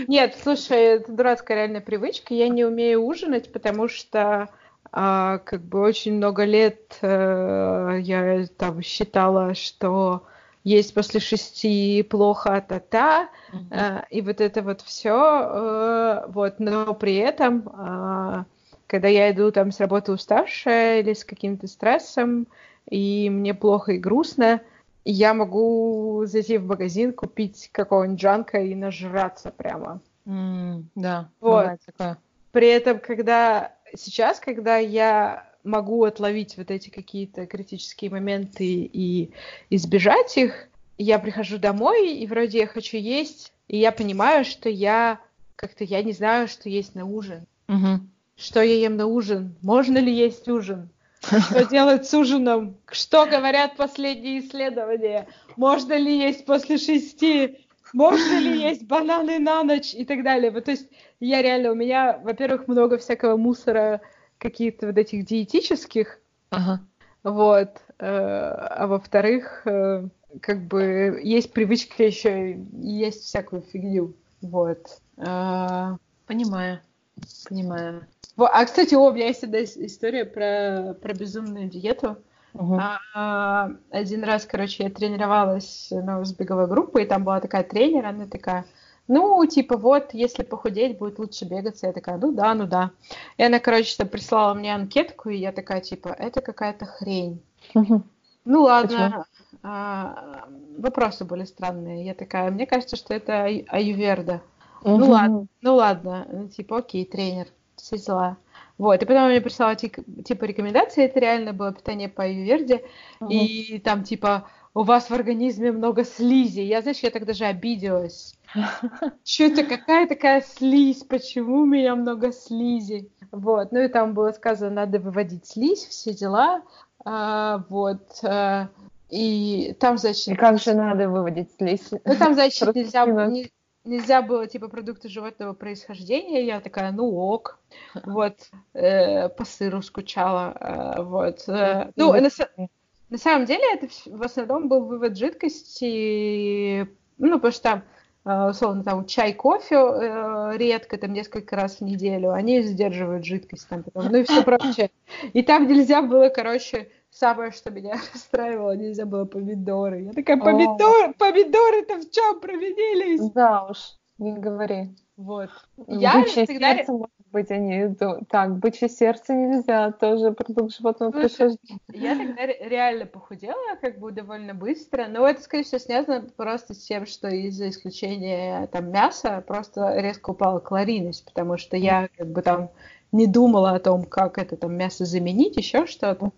Нет, слушай, это дурацкая реальная привычка. Я не умею ужинать, потому что а, как бы очень много лет а, я там считала, что есть после шести плохо та-та, mm-hmm. и вот это вот все, э, вот, но при этом, э, когда я иду там с работы уставшая или с каким-то стрессом, и мне плохо и грустно, я могу зайти в магазин, купить какого-нибудь джанка и нажраться прямо. Mm, да, вот. такое. При этом, когда сейчас, когда я могу отловить вот эти какие-то критические моменты и избежать их, я прихожу домой, и вроде я хочу есть, и я понимаю, что я как-то я не знаю, что есть на ужин. Угу. Что я ем на ужин? Можно ли есть ужин? Что делать с ужином? Что говорят последние исследования? Можно ли есть после шести? Можно ли есть бананы на ночь? И так далее. Вот, то есть я реально, у меня, во-первых, много всякого мусора каких-то вот этих диетических. Ага. Вот. Э, а во-вторых, э, как бы есть привычка еще есть всякую фигню. Вот. А... Понимаю. Понимаю. А, кстати, о, у меня есть одна история про, про безумную диету. Uh-huh. А, один раз, короче, я тренировалась ну, с беговой группой, и там была такая тренер, она такая, ну, типа, вот, если похудеть, будет лучше бегаться. Я такая, ну да, ну да. И она, короче, прислала мне анкетку, и я такая, типа, это какая-то хрень. Ну ладно, а, вопросы были странные. Я такая, мне кажется, что это аюверда. Ну ладно, ну ладно, ну, типа, окей, тренер, все дела. Вот, и потом она мне прислала типа рекомендации, это реально было питание по аюверде, и там типа у вас в организме много слизи. Я, знаешь, я так даже обиделась. Что это, какая такая слизь? Почему у меня много слизи? Вот, ну и там было сказано, надо выводить слизь, все дела. А, вот, а, и там, значит... И как же надо выводить слизь? Ну, там, значит, нельзя, не, нельзя было, типа, продукты животного происхождения. Я такая, ну ок. Вот, э, по сыру скучала. Э, вот. Э, ну, на, на самом деле это в основном был вывод жидкости, ну, потому что там, э, условно, там чай, кофе э, редко, там несколько раз в неделю, они сдерживают жидкость там потом, ну и все прочее. И там нельзя было, короче, самое, что меня (laughs) расстраивало, нельзя было помидоры. Я такая, помидоры, помидоры-то в чем провинились? Да уж, не говори. Вот. Я всегда... сердце, быть, они... Так, бычье сердце нельзя, тоже продукт животного происхождения. Я тогда реально похудела, как бы довольно быстро, но это, скорее всего, связано просто с тем, что из-за исключения там мяса просто резко упала калорийность, потому что я как бы там не думала о том, как это там мясо заменить, еще что-то.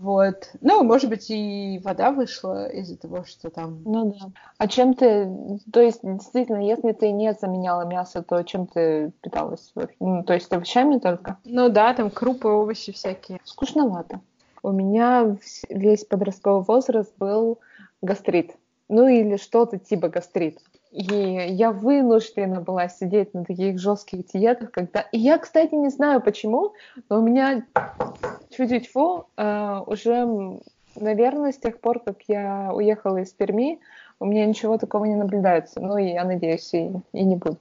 Вот. Ну, может быть, и вода вышла из-за того, что там... Ну да. А чем ты... То есть, действительно, если ты не заменяла мясо, то чем ты питалась? Ну, то есть овощами только? Ну да, там крупы, овощи всякие. Скучновато. У меня весь подростковый возраст был гастрит. Ну или что-то типа гастрит. И я вынуждена была сидеть на таких жестких диетах, когда... И я, кстати, не знаю почему, но у меня чуть-чуть э, уже, наверное, с тех пор, как я уехала из Перми, у меня ничего такого не наблюдается. Ну, и я надеюсь, и, и не будет.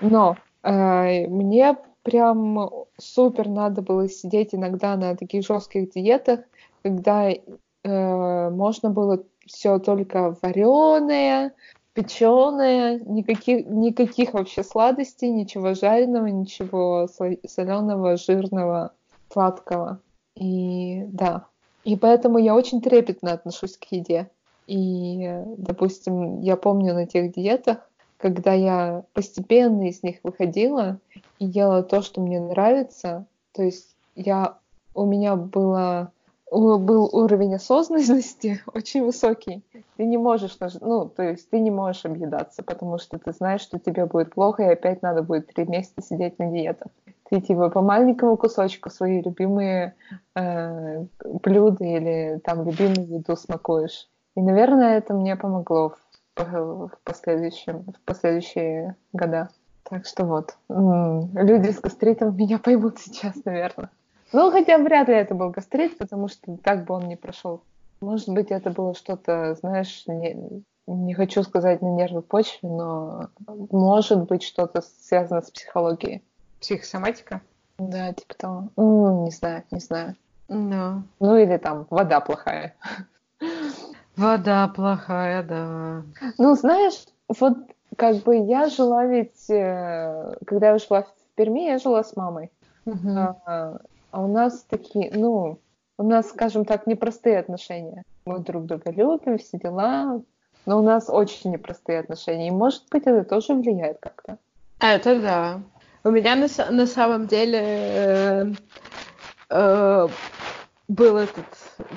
Но э, мне прям супер надо было сидеть иногда на таких жестких диетах, когда э, можно было все только вареное, печеное, никаких, никаких вообще сладостей, ничего жареного, ничего соленого, жирного, сладкого. И да, и поэтому я очень трепетно отношусь к еде. И, допустим, я помню на тех диетах, когда я постепенно из них выходила и ела то, что мне нравится, то есть я, у меня было был уровень осознанности (laughs) очень высокий. Ты не можешь, ну, то есть ты не можешь объедаться, потому что ты знаешь, что тебе будет плохо, и опять надо будет три месяца сидеть на диетах. Ты типа по маленькому кусочку свои любимые э, блюда или там любимую еду смакуешь. И, наверное, это мне помогло в, в, последующем, в последующие года. Так что вот, люди с гастритом (laughs) меня поймут сейчас, наверное. Ну, хотя вряд ли это был гастрит, потому что так бы он не прошел. Может быть, это было что-то, знаешь, не, не хочу сказать на нервной почве, но может быть что-то связано с психологией. Психосоматика? Да, типа того. Ну, не знаю, не знаю. No. Ну или там вода плохая. Вода плохая, да. Ну, знаешь, вот как бы я жила ведь, э, когда я жила в Перми, я жила с мамой. Uh-huh. А у нас такие, ну, у нас, скажем так, непростые отношения. Мы друг друга любим, все дела, но у нас очень непростые отношения. И, может быть, это тоже влияет как-то. Это да. У меня на, на самом деле э, э, был этот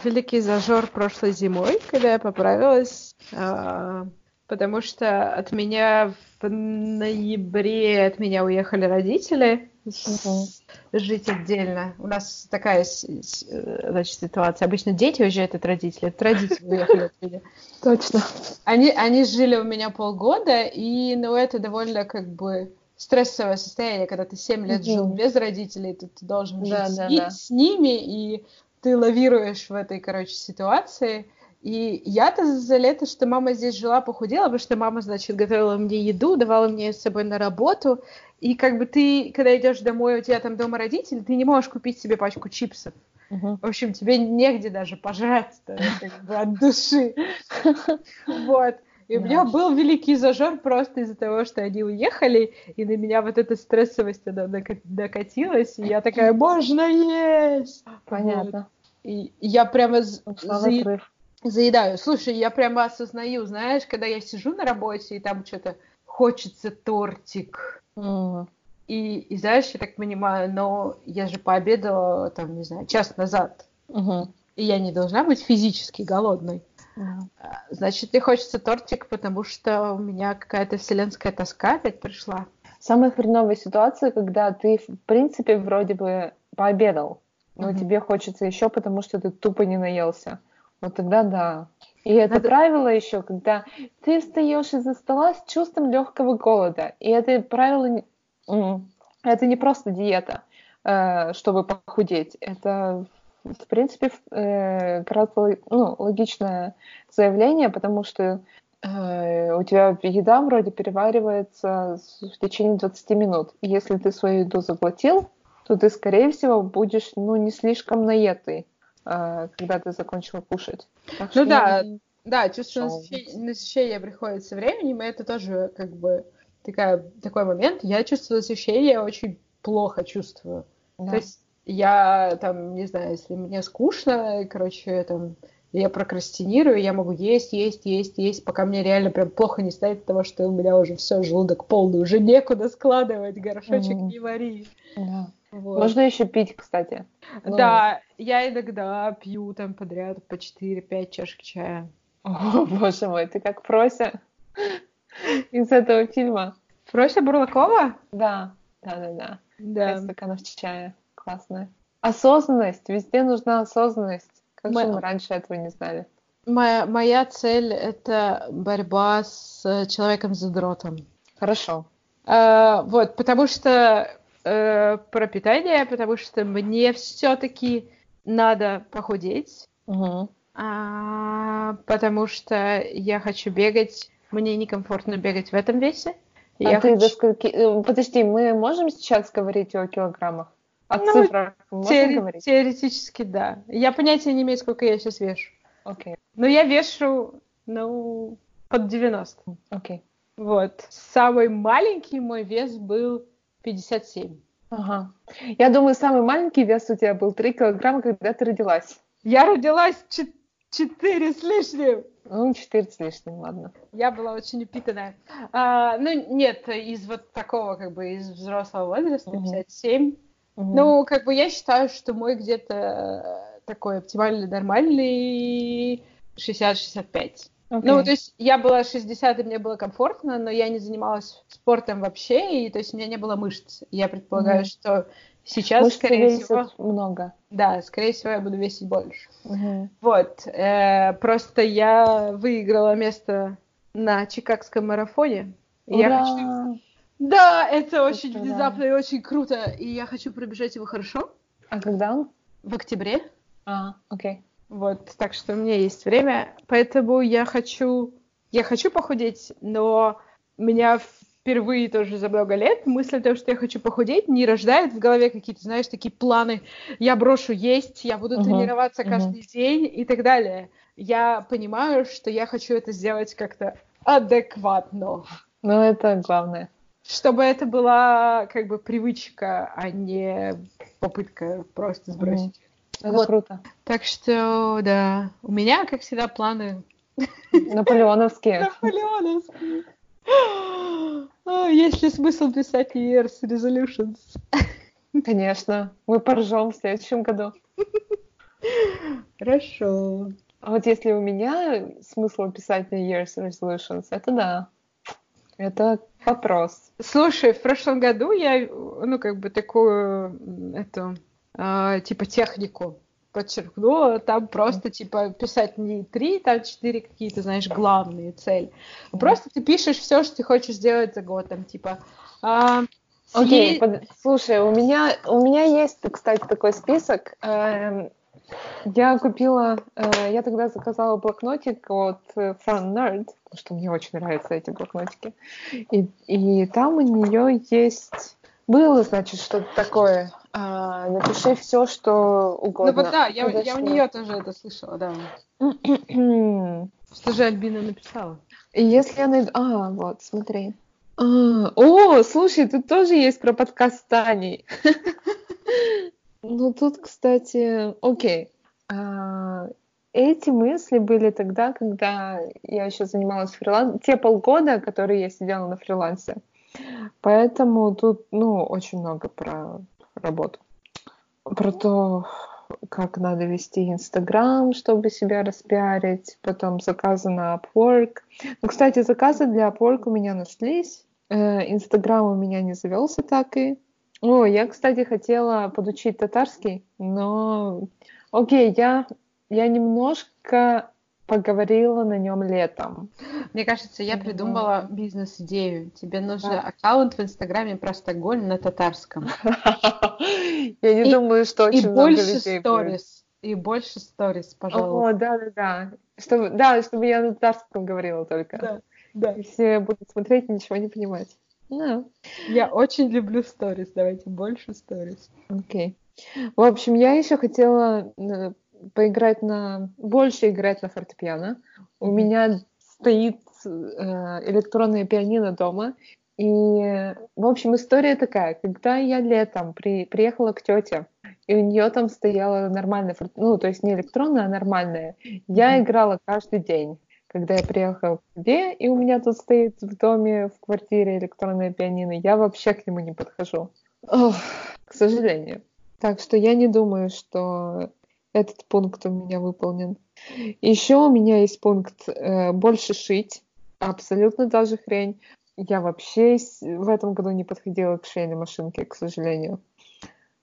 великий зажор прошлой зимой, когда я поправилась, э, потому что от меня в ноябре от меня уехали родители угу. жить отдельно. У нас такая значит, ситуация. Обычно дети уезжают от родителей, от родителей уехали от меня. Точно. Они, они жили у меня полгода, и ну, это довольно как бы стрессовое состояние, когда ты 7 лет жил без родителей, ты, ты должен жить да, с, да, да. с ними, и ты лавируешь в этой, короче, ситуации. И я-то за лето, что мама здесь жила, похудела, потому что мама, значит, готовила мне еду, давала мне с собой на работу. И как бы ты, когда идешь домой, у тебя там дома родители, ты не можешь купить себе пачку чипсов. Uh-huh. В общем, тебе негде даже пожрать как бы, от души. (laughs) Вот. И у меня был великий зажор просто из-за того, что они уехали, и на меня вот эта стрессовость она докатилась, и я такая, можно есть! Понятно. Вот. И я прямо за... заедаю. Слушай, я прямо осознаю, знаешь, когда я сижу на работе, и там что-то хочется тортик. Mm. И, и знаешь, я так понимаю, но я же пообедала, там, не знаю, час назад. Mm-hmm. И я не должна быть физически голодной. А, значит, мне хочется тортик, потому что у меня какая-то вселенская тоска опять пришла. Самая хреновая ситуация, когда ты, в принципе, вроде бы пообедал, но mm-hmm. тебе хочется еще, потому что ты тупо не наелся. Вот тогда да. И это Надо... правило еще, когда ты встаешь из-за стола с чувством легкого голода. И это правило, это не просто диета, э, чтобы похудеть. Это в принципе, э, ну, логичное заявление, потому что э, у тебя еда вроде переваривается в течение 20 минут. И если ты свою еду заглотил, то ты, скорее всего, будешь ну, не слишком наетый, э, когда ты закончил кушать. Так ну да, я... да, чувство насыщения, насыщения приходит со временем, и это тоже как бы такая, такой момент. Я чувствую насыщение очень плохо чувствую. Да. То есть я там, не знаю, если мне скучно, короче, там, я прокрастинирую, я могу есть, есть, есть, есть, пока мне реально прям плохо не станет того, что у меня уже все, желудок полный, уже некуда складывать, горшочек mm-hmm. не вари. Yeah. Вот. Можно еще пить, кстати. Ну... Да, я иногда пью там подряд по 4-5 чашек чая. (laughs) О, боже мой, ты как Фрося (laughs) из этого фильма. Фрося Бурлакова? Да, да, да, да. Да. Пять стаканов чая классная. Осознанность. Везде нужна осознанность. Как мы... же мы раньше этого не знали? Моя, моя цель — это борьба с человеком за дротом. Хорошо. А, вот, потому что э, про питание, потому что мне все-таки надо похудеть. Угу. А, потому что я хочу бегать. Мне некомфортно бегать в этом весе. А я ты хочу... до скольки... Э, подожди, мы можем сейчас говорить о килограммах? О ну, цифрах можно теори- говорить? Теоретически, да. Я понятия не имею, сколько я сейчас вешу. Окей. Okay. Но я вешу, ну, под 90. Окей. Okay. Вот. Самый маленький мой вес был 57. Ага. Я думаю, самый маленький вес у тебя был 3 килограмма, когда ты родилась. Я родилась 4 с лишним. Ну, 4 с лишним, ладно. Я была очень упитанная. А, ну, нет, из вот такого, как бы, из взрослого возраста, угу. 57 Угу. Ну, как бы я считаю, что мой где-то такой оптимальный, нормальный 60-65. Okay. Ну, то есть я была 60, и мне было комфортно, но я не занималась спортом вообще, и то есть у меня не было мышц. Я предполагаю, mm что сейчас, Мышцы скорее всего... много. Да, скорее всего, я буду весить больше. mm Вот. Э, просто я выиграла место на Чикагском марафоне. Ура! Я хочу да, это очень это внезапно да. и очень круто. И я хочу пробежать его хорошо. А когда он? В октябре. А, окей. Вот, так что у меня есть время. Поэтому я хочу... Я хочу похудеть, но меня впервые тоже за много лет мысль о том, что я хочу похудеть, не рождает в голове какие-то, знаешь, такие планы. Я брошу есть, я буду uh-huh, тренироваться uh-huh. каждый день и так далее. Я понимаю, что я хочу это сделать как-то адекватно. Ну, это главное чтобы это была как бы привычка, а не попытка просто сбросить. Это вот. круто. Так что, да, у меня, как всегда, планы... Наполеоновские. (laughs) Наполеоновские. А, есть ли смысл писать New Year's Resolutions? (laughs) Конечно. Мы поржем в следующем году. Хорошо. А вот если у меня смысл писать New Year's Resolutions, это да. Это вопрос. Слушай, в прошлом году я, ну, как бы такую, эту, э, типа, технику подчеркнула, там просто, типа, писать не три, там четыре какие-то, знаешь, главные цели. Просто ты пишешь все, что ты хочешь сделать за год, там, типа... Э, Окей, okay, под... слушай, у меня, у меня есть, кстати, такой список. Э, я купила, э, я тогда заказала блокнотик от э, Fun Nerd, потому что мне очень нравятся эти блокнотики. И, и там у нее есть... Было, значит, что-то такое. А, напиши все, что угодно. Ну вот да, я, я у нее тоже это слышала, да. Что же Альбина написала? И если я найду... А, вот, смотри. А, о, слушай, тут тоже есть про подкаст с Таней. (laughs) Ну, тут, кстати, окей. А, эти мысли были тогда, когда я еще занималась фрилансом. Те полгода, которые я сидела на фрилансе. Поэтому тут, ну, очень много про работу. Про то, как надо вести Инстаграм, чтобы себя распиарить, потом заказы на Upwork. Ну, кстати, заказы для Upwork у меня нашлись. Э, Инстаграм у меня не завелся так и. О, я, кстати, хотела подучить татарский, но... Окей, я, я немножко поговорила на нем летом. Мне кажется, я придумала бизнес-идею. Тебе нужен да. аккаунт в Инстаграме про Стокгольм на татарском. (laughs) Я не думаю, что очень много людей сторис. И больше сторис, пожалуйста. О, да-да-да. Чтобы, да, чтобы я на татарском говорила только. Да, да. И все будут смотреть и ничего не понимать. Да. Я очень люблю сторис. Давайте больше сторис. Окей. Okay. В общем, я еще хотела э, поиграть на... Больше играть на фортепиано. У меня стоит э, электронное пианино дома. И, в общем, история такая. Когда я летом при, приехала к тете, и у нее там стояла нормальная, ну, то есть не электронная, а нормальная, я mm-hmm. играла каждый день. Когда я приехала к тебе, и у меня тут стоит в доме, в квартире электронное пианино, я вообще к нему не подхожу. Ох, к сожалению. Так что я не думаю, что этот пункт у меня выполнен. Еще у меня есть пункт э, больше шить. Абсолютно даже хрень. Я вообще в этом году не подходила к шейной машинке, к сожалению.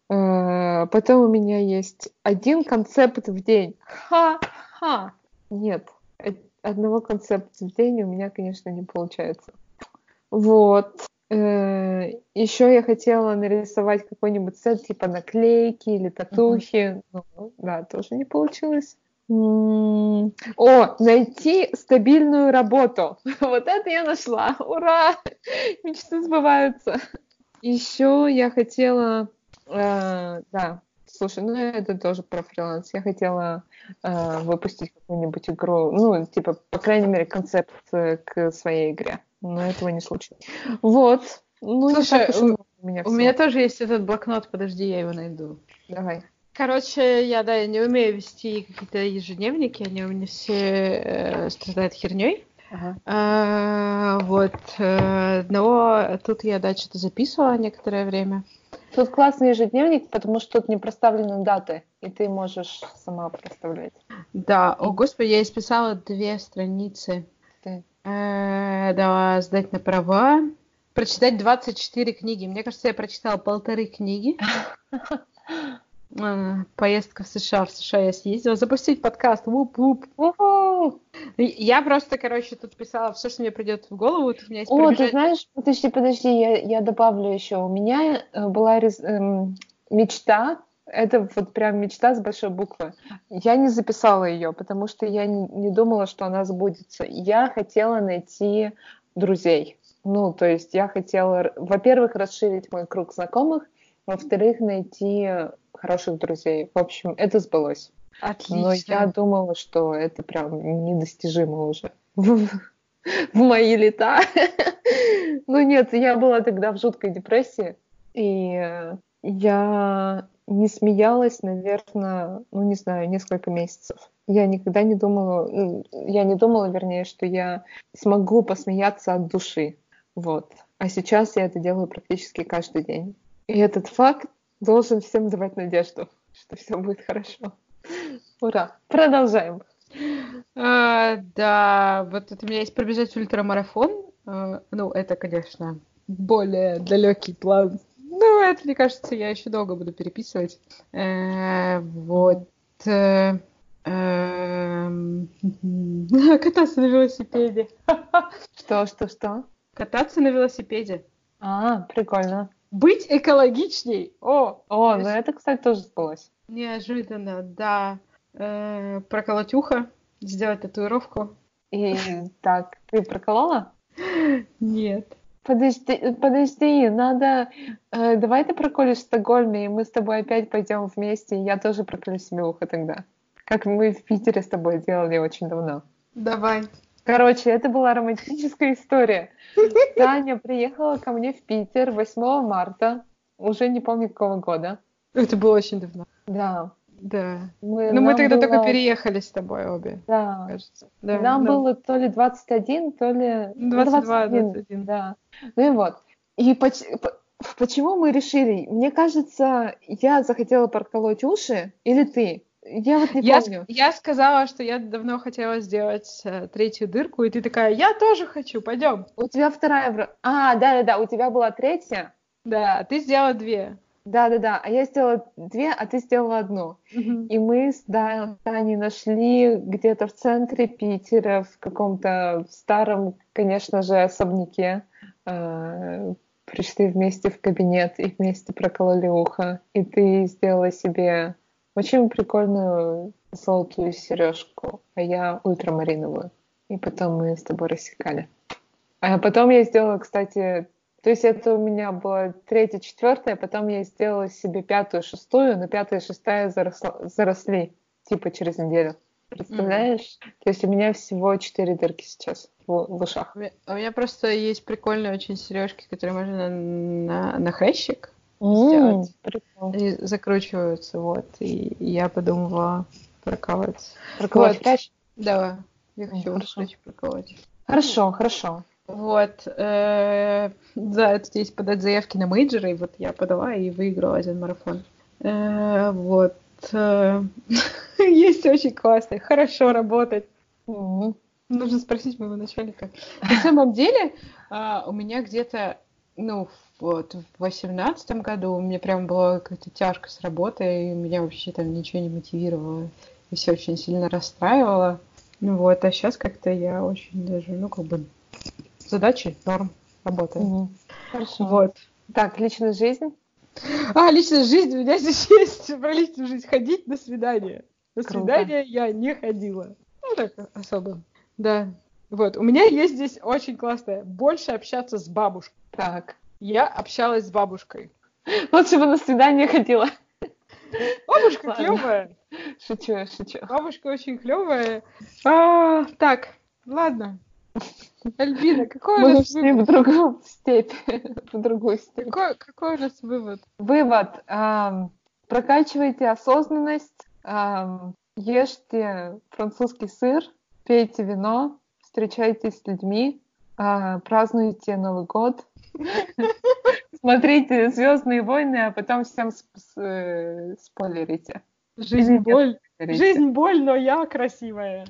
Э, потом у меня есть один концепт в день. Ха-ха! Нет, одного концепта в день у меня, конечно, не получается. Вот. Э, Еще я хотела нарисовать какой-нибудь сет типа наклейки или татухи. Ну, да, тоже не получилось. О, найти стабильную работу. (laughs) Вот это я нашла. Ура! Мечты сбываются. Еще я хотела, э, да, слушай, ну это тоже про фриланс. Я хотела э, выпустить какую-нибудь игру, ну, типа, по крайней мере, концепт к своей игре но этого не случилось. Вот. Ну, Слушай, у, у, меня, у меня тоже есть этот блокнот, подожди, я его найду. Давай. Короче, я, да, я не умею вести какие-то ежедневники, они у меня все э, страдают херней. Ага. А, вот. Э, но тут я, да, что-то записывала некоторое время. Тут классный ежедневник, потому что тут не проставлены даты, и ты можешь сама проставлять. Да, о господи, я исписала две страницы. Ты. Э, да, сдать на права, прочитать 24 книги. Мне кажется, я прочитала полторы книги. (laughs) Э, поездка в США. В США я съездила. Запустить подкаст. Вуп-вуп. (laughs) Я просто, короче, тут писала все, что мне придет в голову. Тут у меня есть О, пробежать... ты знаешь, подожди, подожди, я, я добавлю еще. У меня э, была эм, мечта это вот прям мечта с большой буквы. Я не записала ее, потому что я не, не думала, что она сбудется. Я хотела найти друзей. Ну, то есть я хотела, во-первых, расширить мой круг знакомых, во-вторых, найти хороших друзей. В общем, это сбылось. Отлично. Но я думала, что это прям недостижимо уже (laughs) в мои лета. (laughs) Ну нет, я была тогда в жуткой депрессии, и я не смеялась, наверное, ну не знаю, несколько месяцев. Я никогда не думала, ну, я не думала, вернее, что я смогу посмеяться от души. Вот. А сейчас я это делаю практически каждый день. И этот факт должен всем давать надежду, что все будет хорошо. Ура! Продолжаем. А, да, вот это у меня есть пробежать ультрамарафон. А, ну, это, конечно, более далекий план ну, это, мне кажется, я еще долго буду переписывать. Э, вот. Э, эм, (laughs) кататься на велосипеде. (laughs) Что, что, что? Кататься на велосипеде. А, прикольно. Быть экологичней. О, О, ну это, кстати, тоже сбылось. Неожиданно, да. Э, проколоть ухо, сделать татуировку. И так, ты проколола? Нет. Подожди, подожди, надо... Э, давай ты проколешь в Стокгольме, и мы с тобой опять пойдем вместе, и я тоже проколю себе ухо тогда. Как мы в Питере с тобой делали очень давно. Давай. Короче, это была романтическая история. Таня приехала ко мне в Питер 8 марта, уже не помню какого года. Это было очень давно. Да. Да. Мы, ну, мы тогда было... только переехали с тобой обе. Да. Кажется. да Нам да. было то ли 21, то ли... 22, 21. 21. Да. Ну и вот. И поч... почему мы решили? Мне кажется, я захотела проколоть уши, или ты? Я вот не я, помню. Я сказала, что я давно хотела сделать э, третью дырку, и ты такая, я тоже хочу, пойдем. У тебя вторая... А, да-да-да, у тебя была третья? Да, ты сделала две. Да-да-да, а я сделала две, а ты сделала одну. Mm-hmm. И мы с Таней нашли где-то в центре Питера, в каком-то старом, конечно же, особняке. Э, пришли вместе в кабинет и вместе прокололи ухо. И ты сделала себе очень прикольную золотую сережку, а я ультрамариновую. И потом мы с тобой рассекали. А потом я сделала, кстати, то есть это у меня было третья, четвертая, потом я сделала себе пятую, шестую, но пятая и шестая заросла, заросли, типа через неделю. Представляешь? Mm-hmm. То есть у меня всего четыре дырки сейчас в, в ушах. У меня просто есть прикольные очень сережки, которые можно на, на, на хрящик mm, сделать. Они закручиваются, вот. И я подумала проколоть. Проколоть вот. хрящ? Да, я хочу mm, хрящ проколоть. Хорошо, хорошо. Вот. Э, да, тут есть подать заявки на мейджоры, и вот я подала и выиграла один марафон. Э, вот. Э, (laughs) есть очень классно, хорошо работать. Нужно спросить моего начальника. На самом деле, а, у меня где-то, ну, вот, в восемнадцатом году у меня прям была какая-то тяжко с работой, и меня вообще там ничего не мотивировало, и все очень сильно расстраивало. Ну вот, а сейчас как-то я очень даже, ну, как бы задачи, норм, работаем. Угу. Хорошо. Вот. Так, личная жизнь? А, личная жизнь, у меня здесь (laughs) есть про личную жизнь. Ходить на свидание. На Круто. свидание я не ходила. Ну, так, особо. Да. Вот, у меня есть здесь очень классное. Больше общаться с бабушкой. Так. Я общалась с бабушкой. Лучше бы на свидание ходила. Бабушка клевая. Шучу, шучу. Бабушка очень клевая. А, так, ладно. (laughs) Альбина, какой Мы у нас вывод? в другую степь, (laughs) в другую степь. Какой, какой у нас вывод? Вывод. Эм, прокачивайте осознанность, эм, ешьте французский сыр, пейте вино, встречайтесь с людьми, э, празднуйте Новый год, (laughs) смотрите «Звездные войны», а потом всем э, спойлерите. Жизнь боль. Жизнь боль, но я красивая.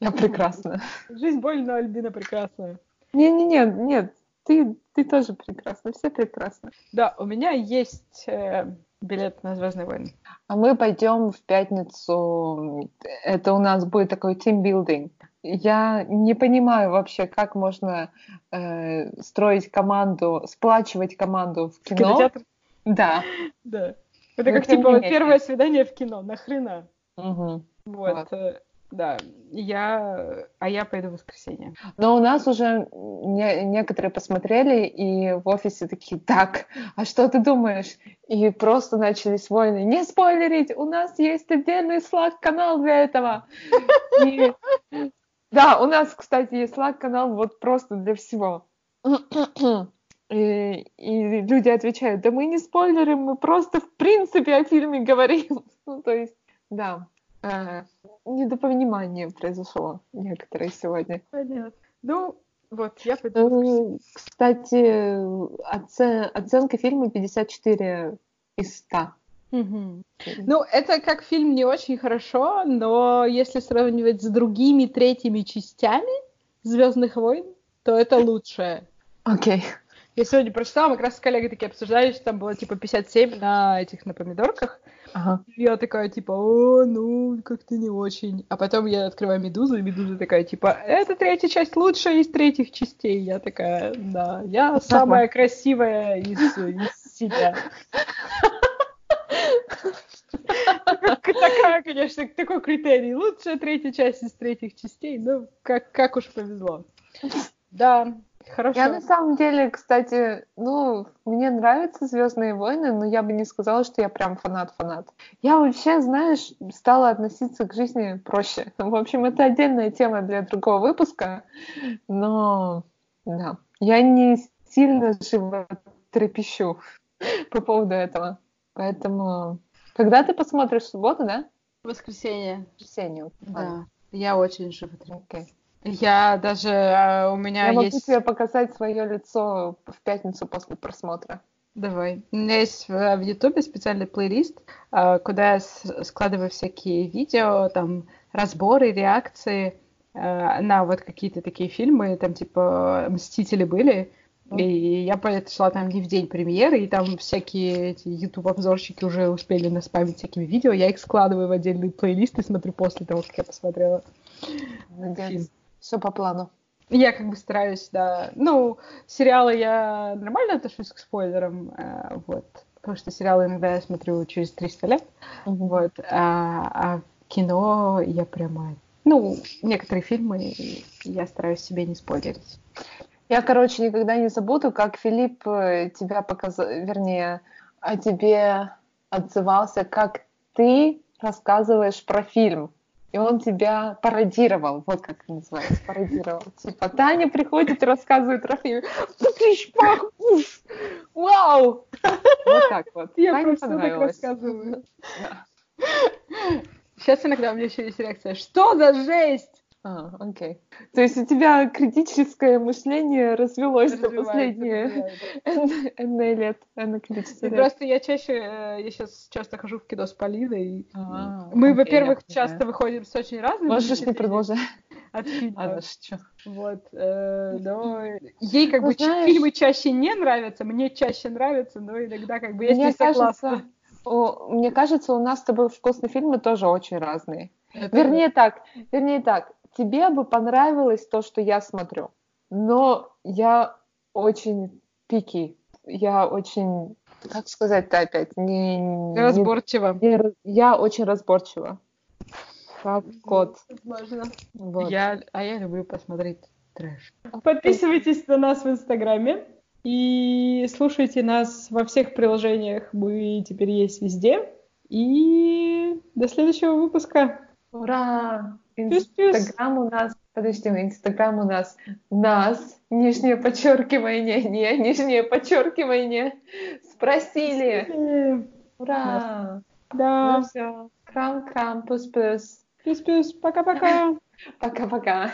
Я прекрасна. Жизнь больно, Альбина прекрасная. Не-не-не, нет, ты, ты тоже прекрасна, все прекрасны. Да, у меня есть э, билет на Звездные войны. А мы пойдем в пятницу. Это у нас будет такой тимбилдинг. Я не понимаю вообще, как можно э, строить команду, сплачивать команду в кино. Кинотеатр? Да. Да. Это как типа первое свидание в кино. Нахрена? Угу. Вот. вот. Да, я, а я пойду в воскресенье. Но у нас уже не, некоторые посмотрели и в офисе такие, так, а что ты думаешь? И просто начались войны. Не спойлерить, у нас есть отдельный Slack-канал для этого. Да, у нас, кстати, есть Slack-канал вот просто для всего. И, и люди отвечают, да мы не спойлерим, мы просто в принципе о фильме говорим. Ну, то есть, да. А, недопонимание произошло некоторые сегодня. Понятно. Ну, вот, я пойду. Кстати, оце... оценка фильма 54 из 100. Угу. Ну, это как фильм не очень хорошо, но если сравнивать с другими третьими частями Звездных войн, то это лучшее. Окей. Okay. Я сегодня прочитала, мы как раз с коллегой такие обсуждали, что там было типа 57 на этих, на помидорках. Ага. Я такая, типа, о, ну, как-то не очень. А потом я открываю Медузу, и Медуза такая, типа, эта третья часть лучшая из третьих частей. Я такая, да, я самая красивая из, из себя. Такая, конечно, такой критерий. Лучшая третья часть из третьих частей, ну, как, как уж повезло. Да, Хорошо. Я на самом деле, кстати, ну, мне нравятся Звездные войны, но я бы не сказала, что я прям фанат-фанат. Я вообще, знаешь, стала относиться к жизни проще. (laughs) В общем, это отдельная тема для другого выпуска, но да, я не сильно животрепещу (laughs) по поводу этого. Поэтому, когда ты посмотришь субботу, да? Воскресенье. Воскресенье. Да. Я очень животрепещу. Okay. Я даже а, у меня Я могу есть. тебе показать свое лицо в пятницу после просмотра. Давай. У меня есть в Ютубе специальный плейлист, а, куда я складываю всякие видео, там разборы, реакции а, на вот какие-то такие фильмы, там типа «Мстители» были, и я шла там не в день премьеры, и там всякие эти YouTube-обзорщики уже успели наспамить всякими видео. Я их складываю в отдельный плейлист и смотрю после того, как я посмотрела Молодец. фильм. Все по плану. Я как бы стараюсь, да. Ну, сериалы я нормально отношусь к спойлерам, э, вот. Потому что сериалы иногда я смотрю через 300 лет, mm-hmm. вот. А, а кино я прямо... Ну, некоторые фильмы я стараюсь себе не спойлерить. Я, короче, никогда не забуду, как Филипп э, тебя показал, вернее, о тебе отзывался, как ты рассказываешь про фильм. И он тебя пародировал, вот как это называется, пародировал. Типа, Таня приходит и рассказывает про фильм. Вау! Вот так вот. Я Тане просто так рассказываю. Сейчас иногда у меня еще есть реакция. Что за жесть? А, окей. То есть у тебя критическое мышление развелось за последние энное (laughs) лет, энное количество лет. Просто я чаще, э, я сейчас часто хожу в кино с Полиной. А, мы, во-первых, часто выходим с очень разными... Можешь не продолжать. От фильма. Вот, э, но ей как бы фильмы чаще не нравятся, мне чаще нравятся, но иногда как бы я не согласна. Мне кажется, у нас с тобой вкусные фильмы тоже очень разные. Вернее так, вернее так, тебе бы понравилось то, что я смотрю. Но я очень пики. Я очень, как сказать-то опять, не... Разборчиво. Не, не, я очень разборчива. Как кот. Вот. Я, а я люблю посмотреть трэш. Подписывайтесь на нас в Инстаграме и слушайте нас во всех приложениях. Мы теперь есть везде. И до следующего выпуска. Ура! Инстаграм у нас, подожди, Инстаграм у нас нас, нижнее подчеркивание, (laughs) не, нижнее подчеркивание, спросили. Ура! Да. Ну все. Крам-крам, пус-пус. Пус-пус, пока-пока. (laughs) Пока-пока.